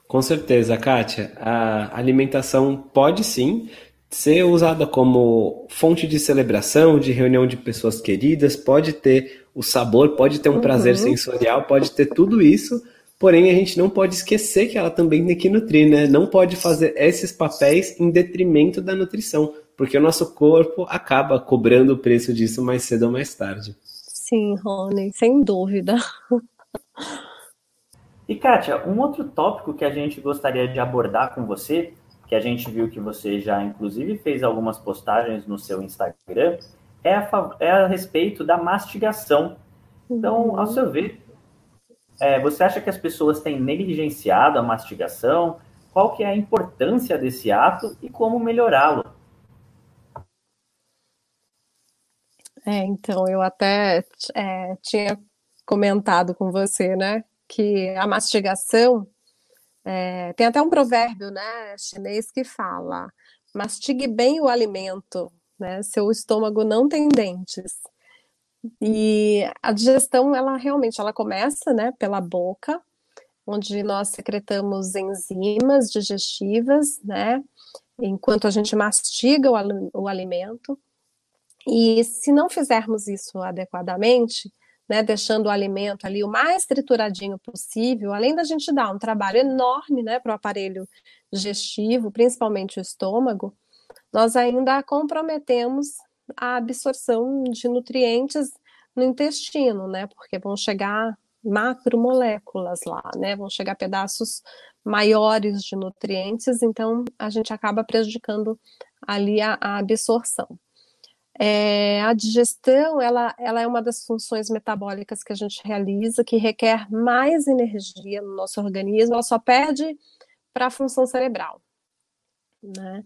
Com certeza, Kátia. A alimentação pode sim ser usada como fonte de celebração, de reunião de pessoas queridas, pode ter o sabor, pode ter um uhum. prazer sensorial, pode ter tudo isso, Porém, a gente não pode esquecer que ela também tem que nutrir, né? Não pode fazer esses papéis em detrimento da nutrição, porque o nosso corpo acaba cobrando o preço disso mais cedo ou mais tarde. Sim, Rony, sem dúvida. E Kátia, um outro tópico que a gente gostaria de abordar com você, que a gente viu que você já inclusive fez algumas postagens no seu Instagram, é a, é a respeito da mastigação. Então, ao seu ver, é, você acha que as pessoas têm negligenciado a mastigação? Qual que é a importância desse ato e como melhorá-lo? É, então, eu até é, tinha comentado com você, né, que a mastigação, é, tem até um provérbio, né, chinês que fala, mastigue bem o alimento, né, seu estômago não tem dentes. E a digestão, ela realmente, ela começa, né, pela boca, onde nós secretamos enzimas digestivas, né, enquanto a gente mastiga o, o alimento. E se não fizermos isso adequadamente, né, deixando o alimento ali o mais trituradinho possível, além da gente dar um trabalho enorme, né, para o aparelho digestivo, principalmente o estômago, nós ainda comprometemos a absorção de nutrientes no intestino, né? Porque vão chegar macromoléculas lá, né? Vão chegar pedaços maiores de nutrientes, então a gente acaba prejudicando ali a, a absorção. É, a digestão, ela, ela é uma das funções metabólicas que a gente realiza, que requer mais energia no nosso organismo, ela só perde para a função cerebral, né?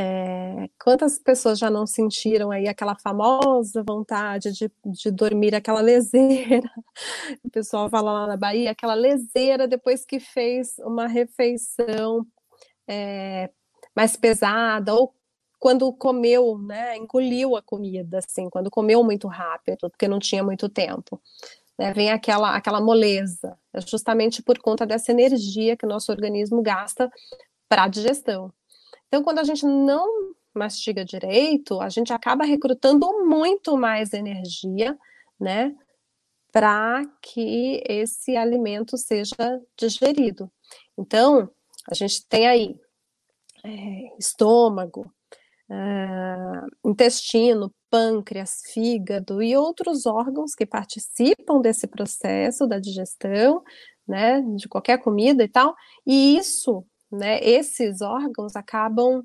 É, quantas pessoas já não sentiram aí aquela famosa vontade de, de dormir, aquela leseira, [laughs] o pessoal fala lá na Bahia, aquela leseira depois que fez uma refeição é, mais pesada, ou quando comeu, né, engoliu a comida, assim, quando comeu muito rápido, porque não tinha muito tempo. Né, vem aquela, aquela moleza, é justamente por conta dessa energia que o nosso organismo gasta para a digestão. Então, quando a gente não mastiga direito, a gente acaba recrutando muito mais energia, né, para que esse alimento seja digerido. Então, a gente tem aí é, estômago, é, intestino, pâncreas, fígado e outros órgãos que participam desse processo da digestão, né, de qualquer comida e tal, e isso né, esses órgãos acabam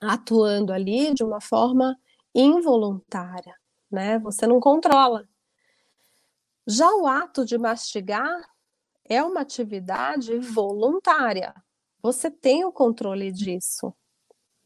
atuando ali de uma forma involuntária, né? Você não controla. Já o ato de mastigar é uma atividade voluntária. Você tem o controle disso,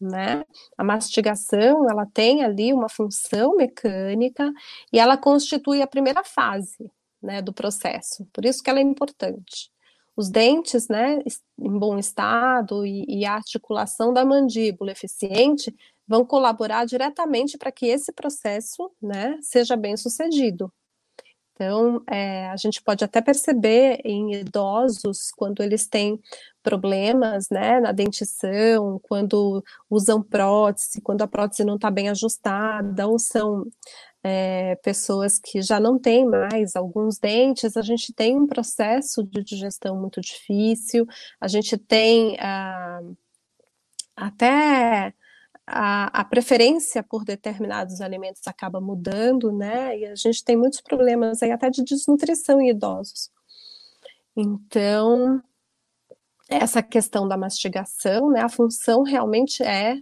né? A mastigação, ela tem ali uma função mecânica e ela constitui a primeira fase, né, do processo. Por isso que ela é importante os dentes, né, em bom estado e, e a articulação da mandíbula eficiente vão colaborar diretamente para que esse processo, né, seja bem sucedido. Então, é, a gente pode até perceber em idosos, quando eles têm problemas né, na dentição, quando usam prótese, quando a prótese não está bem ajustada, ou são é, pessoas que já não têm mais alguns dentes, a gente tem um processo de digestão muito difícil, a gente tem ah, até a, a, preferência por determinados alimentos acaba mudando, né? E a gente tem muitos problemas aí até de desnutrição em idosos. Então, essa questão da mastigação, né? A função realmente é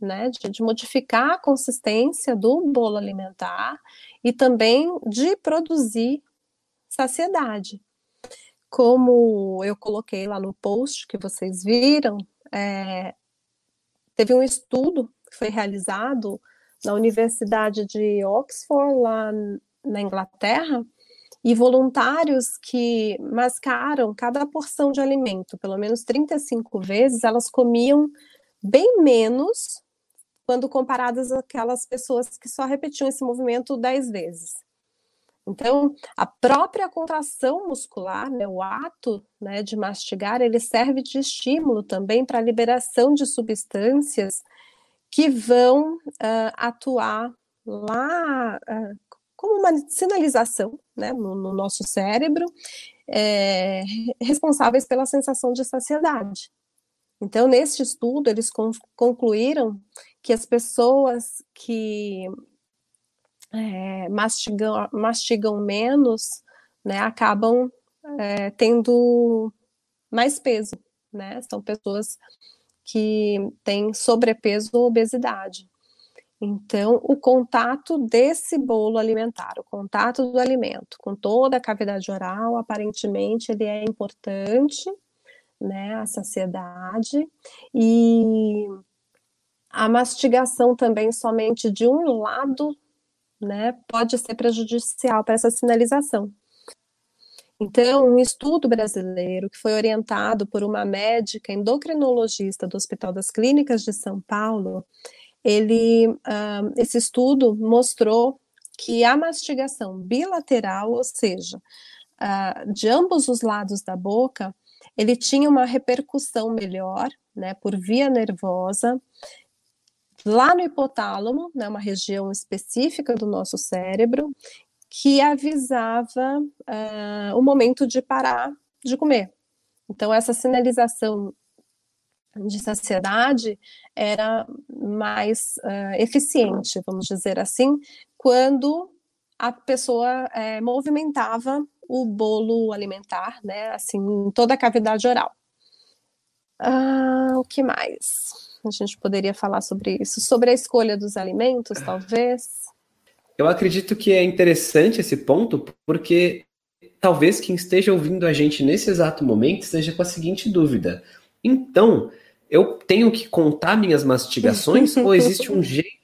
né, de, de, modificar a consistência do bolo alimentar e também de produzir saciedade. Como eu coloquei lá no post que vocês viram, é, teve um estudo que foi realizado na Universidade de Oxford, lá na Inglaterra, e voluntários que mascaram cada porção de alimento, pelo menos 35 vezes, elas comiam bem menos quando comparadas àquelas pessoas que só repetiam esse movimento dez vezes. Então, a própria contração muscular, né, o ato né, de mastigar, ele serve de estímulo também para a liberação de substâncias que vão uh, atuar lá uh, como uma sinalização né, no, no nosso cérebro, é, responsáveis pela sensação de saciedade. Então, neste estudo, eles concluíram que as pessoas que é, mastigam, mastigam menos, né, acabam é, tendo mais peso, né? São pessoas que têm sobrepeso ou obesidade. Então, o contato desse bolo alimentar, o contato do alimento com toda a cavidade oral, aparentemente ele é importante, né, a saciedade, e a mastigação também somente de um lado, né, pode ser prejudicial para essa sinalização. Então, um estudo brasileiro que foi orientado por uma médica endocrinologista do Hospital das Clínicas de São Paulo, ele, uh, esse estudo mostrou que a mastigação bilateral, ou seja, uh, de ambos os lados da boca, ele tinha uma repercussão melhor, né, por via nervosa, lá no hipotálamo, né, uma região específica do nosso cérebro, que avisava uh, o momento de parar de comer. Então, essa sinalização de saciedade era mais uh, eficiente, vamos dizer assim, quando a pessoa é, movimentava o bolo alimentar, né, assim, em toda a cavidade oral. Ah, o que mais? A gente poderia falar sobre isso. Sobre a escolha dos alimentos, talvez. Eu acredito que é interessante esse ponto, porque talvez quem esteja ouvindo a gente nesse exato momento esteja com a seguinte dúvida. Então, eu tenho que contar minhas mastigações ou existe um [laughs] jeito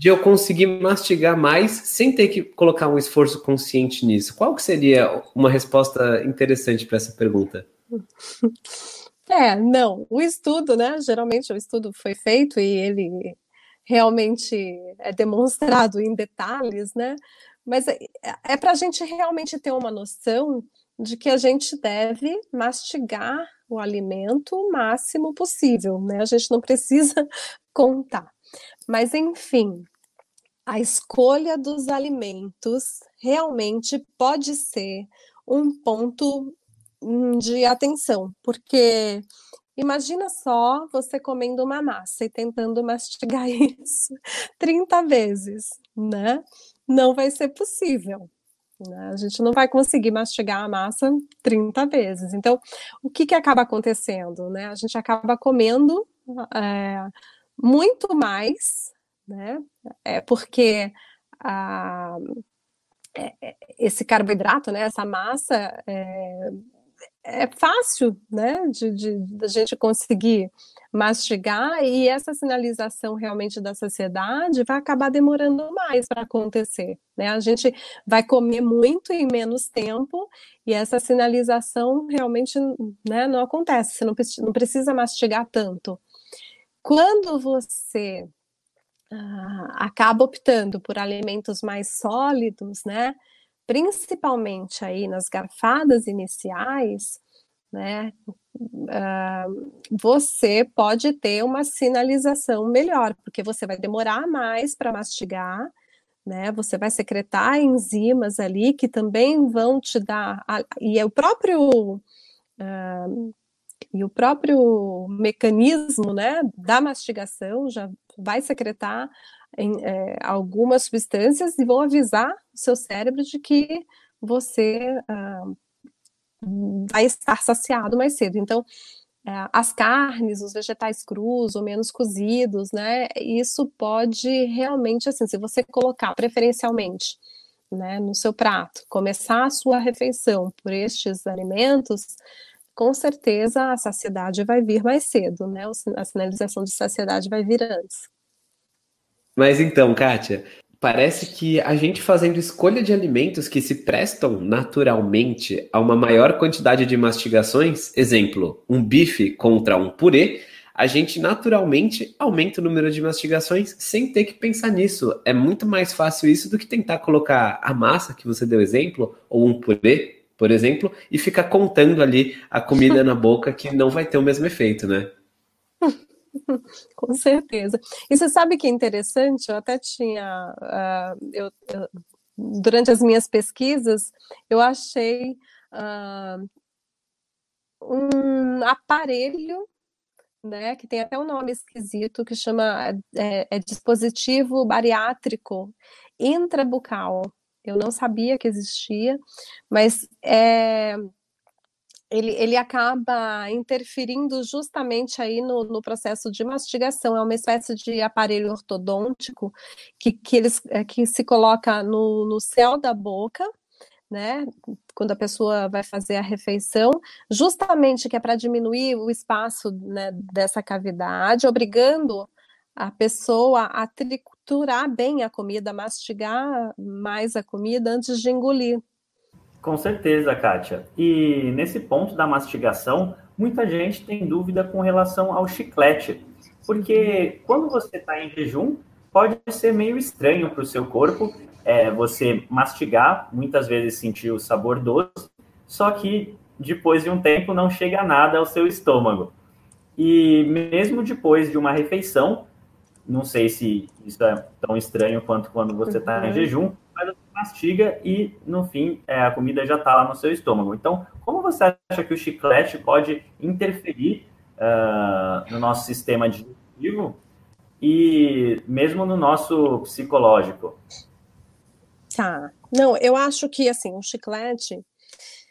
de eu conseguir mastigar mais sem ter que colocar um esforço consciente nisso? Qual que seria uma resposta interessante para essa pergunta? [laughs] É, não, o estudo, né? Geralmente o estudo foi feito e ele realmente é demonstrado em detalhes, né? Mas é, é para a gente realmente ter uma noção de que a gente deve mastigar o alimento o máximo possível, né? A gente não precisa [laughs] contar. Mas, enfim, a escolha dos alimentos realmente pode ser um ponto hum, de atenção, porque imagina só você comendo uma massa e tentando mastigar [laughs] isso 30 vezes, né? Não vai ser possível. Né? A gente não vai conseguir mastigar a massa 30 vezes. Então, o que, que acaba acontecendo? Né? A gente acaba comendo é, muito mais, né? É porque a, é, é, esse carboidrato, né, essa massa, é, é fácil, né, de, a gente conseguir mastigar e essa sinalização realmente da sociedade vai acabar demorando mais para acontecer, né? A gente vai comer muito em menos tempo e essa sinalização realmente, né, não acontece. Você não, não precisa mastigar tanto. Quando você ah, acaba optando por alimentos mais sólidos, né? Principalmente aí nas garfadas iniciais, né? Uh, você pode ter uma sinalização melhor, porque você vai demorar mais para mastigar, né? Você vai secretar enzimas ali que também vão te dar. E é o próprio. Uh, e o próprio mecanismo né, da mastigação já vai secretar em, é, algumas substâncias e vão avisar o seu cérebro de que você uh, vai estar saciado mais cedo. Então, é, as carnes, os vegetais crus ou menos cozidos, né? Isso pode realmente, assim, se você colocar preferencialmente né, no seu prato, começar a sua refeição por estes alimentos, com certeza a saciedade vai vir mais cedo, né? A sinalização de saciedade vai vir antes. Mas então, Kátia, Parece que a gente fazendo escolha de alimentos que se prestam naturalmente a uma maior quantidade de mastigações, exemplo, um bife contra um purê, a gente naturalmente aumenta o número de mastigações sem ter que pensar nisso. É muito mais fácil isso do que tentar colocar a massa que você deu exemplo, ou um purê, por exemplo, e ficar contando ali a comida na boca que não vai ter o mesmo efeito, né? [laughs] Com certeza. E você sabe que é interessante? Eu até tinha. Uh, eu, eu, durante as minhas pesquisas, eu achei uh, um aparelho, né, que tem até um nome esquisito, que chama é, é dispositivo bariátrico intrabucal. Eu não sabia que existia, mas é ele, ele acaba interferindo justamente aí no, no, processo de mastigação. É uma espécie de aparelho ortodôntico que, que, eles, é, que se coloca no, no céu da boca, né? Quando a pessoa vai fazer a refeição, justamente que é para diminuir o espaço né, dessa cavidade, obrigando a pessoa a triturar bem a comida, mastigar mais a comida antes de engolir. Com certeza, Kátia. E nesse ponto da mastigação, muita gente tem dúvida com relação ao chiclete, porque quando você está em jejum, pode ser meio estranho para o seu corpo é, você mastigar, muitas vezes sentir o sabor doce, só que depois de um tempo não chega nada ao seu estômago. E mesmo depois de uma refeição, não sei se isso é tão estranho quanto quando você está em uhum. jejum, mastiga e, no fim, é, a comida já está lá no seu estômago. Então, como você acha que o chiclete pode interferir uh, no nosso sistema digestivo e mesmo no nosso psicológico? Tá. Não, eu acho que, assim, o chiclete,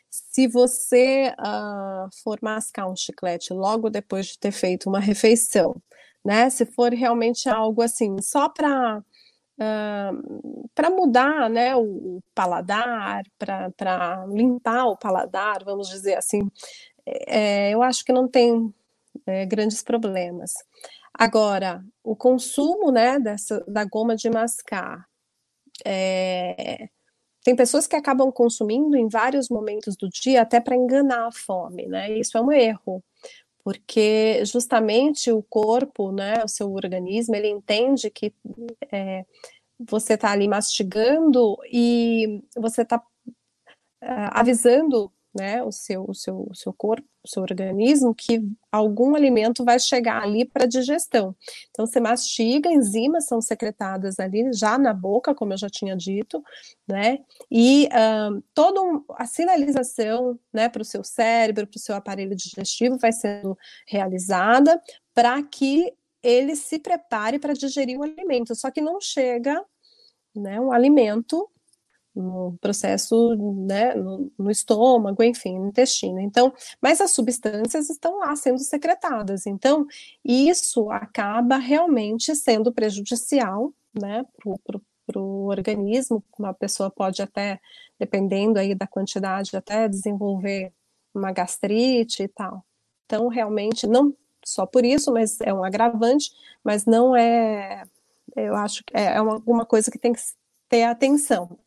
se você uh, for mascar um chiclete logo depois de ter feito uma refeição, né? Se for realmente algo assim, só para Uh, para mudar né, o, paladar, para limpar o paladar, vamos dizer assim, é, eu acho que não tem é, grandes problemas. Agora, o consumo né, dessa, da goma de mascar, é, tem pessoas que acabam consumindo em vários momentos do dia até para enganar a fome, né? Isso é um erro, porque justamente o corpo, né, o seu organismo, ele entende que é, você está ali mastigando e você está é, avisando né, o seu, o seu, o seu corpo, o seu organismo, que algum alimento vai chegar ali para digestão. Então, você mastiga, enzimas são secretadas ali já na boca, como eu já tinha dito, né, e um, toda a sinalização, né, para o seu cérebro, para o seu aparelho digestivo vai sendo realizada para que ele se prepare para digerir o alimento, só que não chega, né, um alimento no processo, né, no, no, estômago, enfim, no intestino. Então, mas as substâncias estão lá sendo secretadas. Então, isso acaba realmente sendo prejudicial, né, para o organismo. Uma pessoa pode até, dependendo aí da quantidade, até desenvolver uma gastrite e tal. Então, realmente, não só por isso, mas é um agravante, mas não é, eu acho que é, é uma, alguma coisa que tem que ter atenção.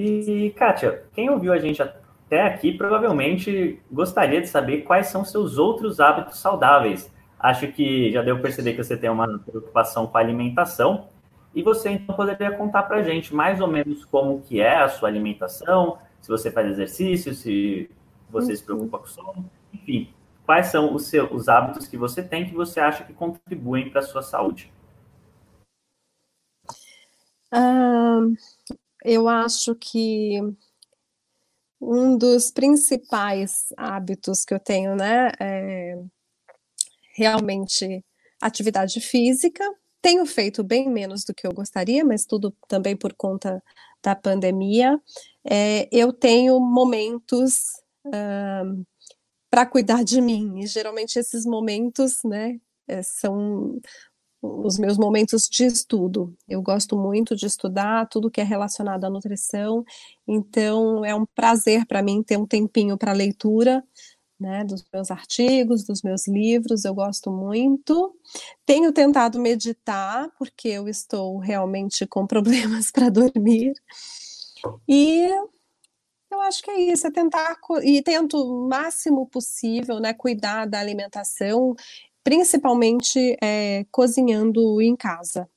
E, Kátia, quem ouviu a gente até aqui provavelmente gostaria de saber quais são seus outros hábitos saudáveis. Acho que já deu para perceber que você tem uma preocupação com a alimentação. E você então poderia contar para a gente mais ou menos como que é a sua alimentação, se você faz exercício, se você se preocupa com sono, enfim, quais são os, seus, os hábitos que você tem que você acha que contribuem para a sua saúde? Um, eu acho que um dos principais hábitos que eu tenho, né, é realmente atividade física. Tenho feito bem menos do que eu gostaria, mas tudo também por conta da pandemia. É, eu tenho momentos para cuidar de mim, e geralmente esses momentos, né, é, são os meus momentos de estudo. Eu gosto muito de estudar tudo que é relacionado à nutrição, então é um prazer para mim ter um tempinho para leitura. Né, dos meus artigos, dos meus livros, eu gosto muito. Tenho tentado meditar, porque eu estou realmente com problemas [laughs] para dormir. E eu acho que é isso, é tentar e tento o máximo possível, né, cuidar da alimentação principalmente é, cozinhando em casa.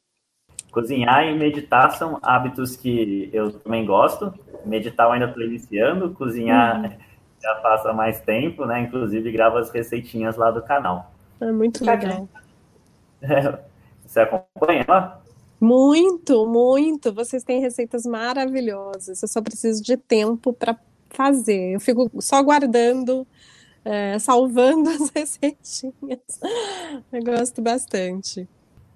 Cozinhar e meditar são hábitos que eu também gosto. Meditar eu ainda estou iniciando, cozinhar uhum. [laughs] já passa mais tempo, né? Inclusive gravo as receitinhas lá do canal. É muito legal. [laughs] Você acompanha lá? Muito, muito. Vocês têm receitas maravilhosas. Eu só preciso de tempo para fazer. Eu fico só guardando é, salvando [laughs] as receitinhas. Eu gosto bastante.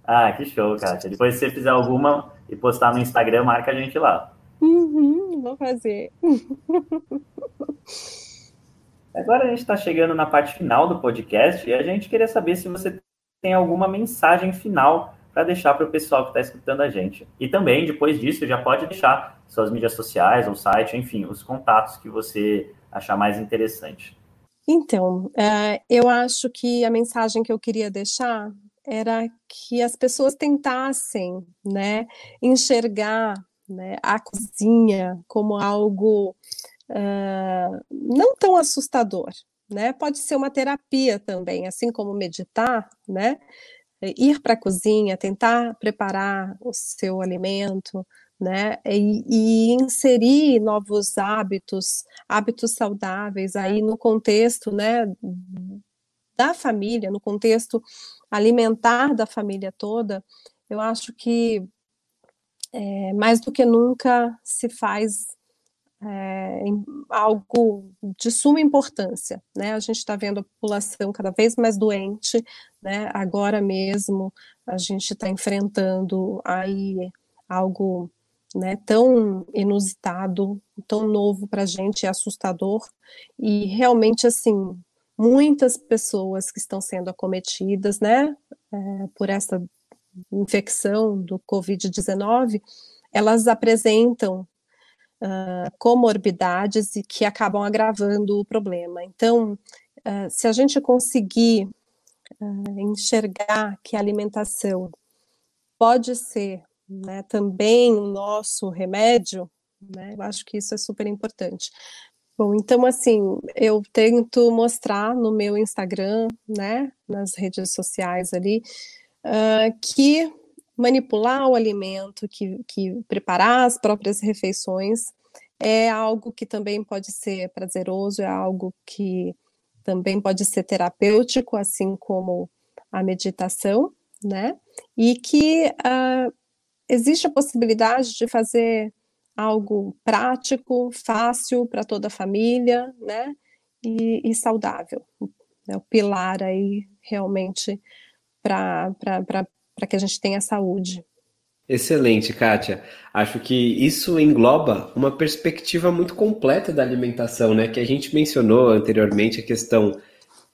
Ah, que show, Kátia. Depois, se você fizer alguma e postar no Instagram, marca a gente lá. Uhum, vou fazer. [laughs] Agora a gente está chegando na parte final do podcast e a gente queria saber se você tem alguma mensagem final para deixar para o pessoal que está escutando a gente. E também, depois disso, já pode deixar suas mídias sociais, ou site, enfim, os contatos que você achar mais interessante. Então, uh, eu acho que a mensagem que eu queria deixar era que as pessoas tentassem, né, enxergar né, a cozinha como algo uh, não tão assustador, né? Pode ser uma terapia também, assim como meditar, né? Ir para a cozinha, tentar preparar o seu alimento, né? E, e, inserir novos hábitos, hábitos saudáveis aí no contexto, né? Da família, no contexto alimentar da família toda, eu acho que é, mais do que nunca se faz é, algo de suma importância, né? A gente está vendo a população cada vez mais doente, né? Agora mesmo a gente está enfrentando aí algo né, tão inusitado, tão novo para a gente, é assustador, e realmente, assim, muitas pessoas que estão sendo acometidas, né, é, por essa infecção do Covid-19, elas apresentam uh, comorbidades e que acabam agravando o problema. Então, uh, se a gente conseguir uh, enxergar que a alimentação pode ser né, também o nosso remédio, né, eu acho que isso é super importante. Bom, então assim, eu tento mostrar no meu Instagram, né, nas redes sociais ali, uh, que manipular o alimento, que, que preparar as próprias refeições é algo que também pode ser prazeroso, é algo que também pode ser terapêutico, assim como a meditação, né? E que uh, existe a possibilidade de fazer algo prático, fácil para toda a família, né? E, e saudável. É o pilar aí realmente para que a gente tenha saúde. Excelente, Kátia. Acho que isso engloba uma perspectiva muito completa da alimentação, né? Que a gente mencionou anteriormente a questão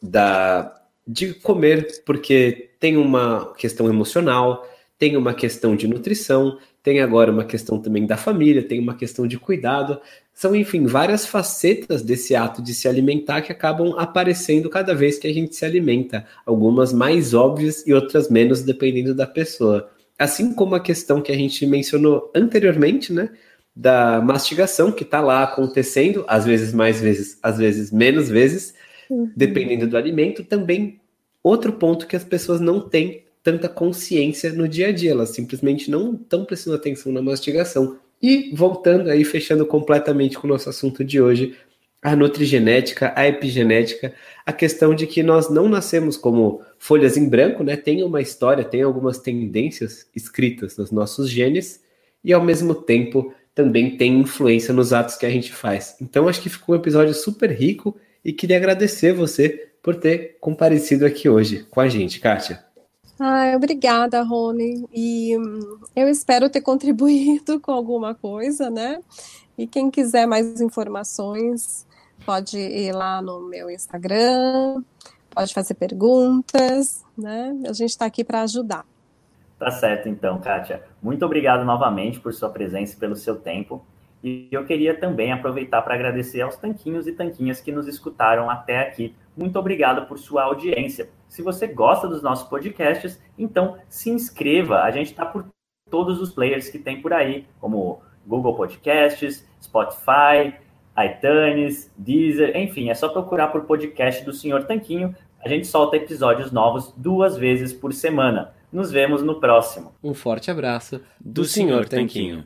da de comer, porque tem uma questão emocional, tem uma questão de nutrição, tem agora uma questão também da família, tem uma questão de cuidado. São, enfim, várias facetas desse ato de se alimentar que acabam aparecendo cada vez que a gente se alimenta. Algumas mais óbvias e outras menos, dependendo da pessoa. Assim como a questão que a gente mencionou anteriormente, né? Da mastigação que está lá acontecendo, às vezes mais vezes, às vezes menos vezes, uhum. dependendo do alimento. Também outro ponto que as pessoas não têm tanta consciência no dia a dia, elas simplesmente não estão prestando atenção na mastigação. E voltando aí, fechando completamente com o nosso assunto de hoje, a nutrigenética, a epigenética, a questão de que nós não nascemos como folhas em branco, né? Tem uma história, tem algumas tendências escritas nos nossos genes e ao mesmo tempo também tem influência nos atos que a gente faz. Então acho que ficou um episódio super rico e queria agradecer você por ter comparecido aqui hoje com a gente, Kátia. Ah, obrigada, Rony. E hum, eu espero ter [laughs] contribuído com alguma coisa, né? E quem quiser mais informações, pode ir lá no meu Instagram, pode fazer perguntas, né? A gente está aqui para ajudar. Tá certo, então, Kátia. Muito obrigado novamente por sua presença e pelo seu tempo. E eu queria também aproveitar para agradecer aos tanquinhos e tanquinhas que nos escutaram até aqui. Muito obrigado por sua audiência. Se você gosta dos nossos podcasts, então se inscreva. A gente está por todos os players que tem por aí, como Google Podcasts, Spotify, iTunes, Deezer, enfim, é só procurar por podcast do Senhor Tanquinho. A gente solta episódios novos duas vezes por semana. Nos vemos no próximo. Um forte abraço do, do Senhor Tanquinho.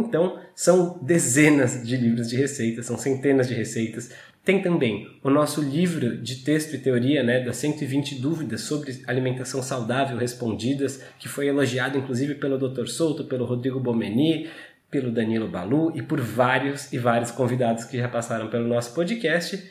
Então, são dezenas de livros de receitas, são centenas de receitas, tem também o nosso livro de texto e teoria, né, das 120 dúvidas sobre alimentação saudável respondidas, que foi elogiado inclusive pelo Dr. Souto, pelo Rodrigo Bomeni, pelo Danilo Balu e por vários e vários convidados que já passaram pelo nosso podcast.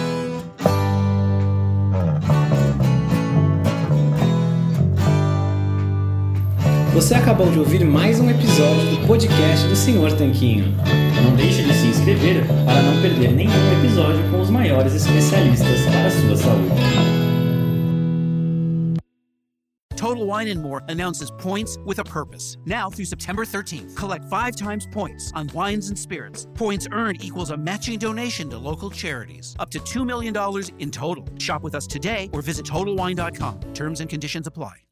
Você acabou de ouvir mais um episódio do podcast do Senhor Tanquinho. Não deixe de se inscrever para não perder nenhum episódio com os maiores especialistas para a sua saúde. Total Wine and More announces points with a purpose. Now through September 13th, collect five times points on wines and spirits. Points earned equals a matching donation to local charities. Up to $2 million in total. Shop with us today or visit TotalWine.com. Terms and conditions apply.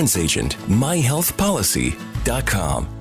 insurance agent. myhealthpolicy.com.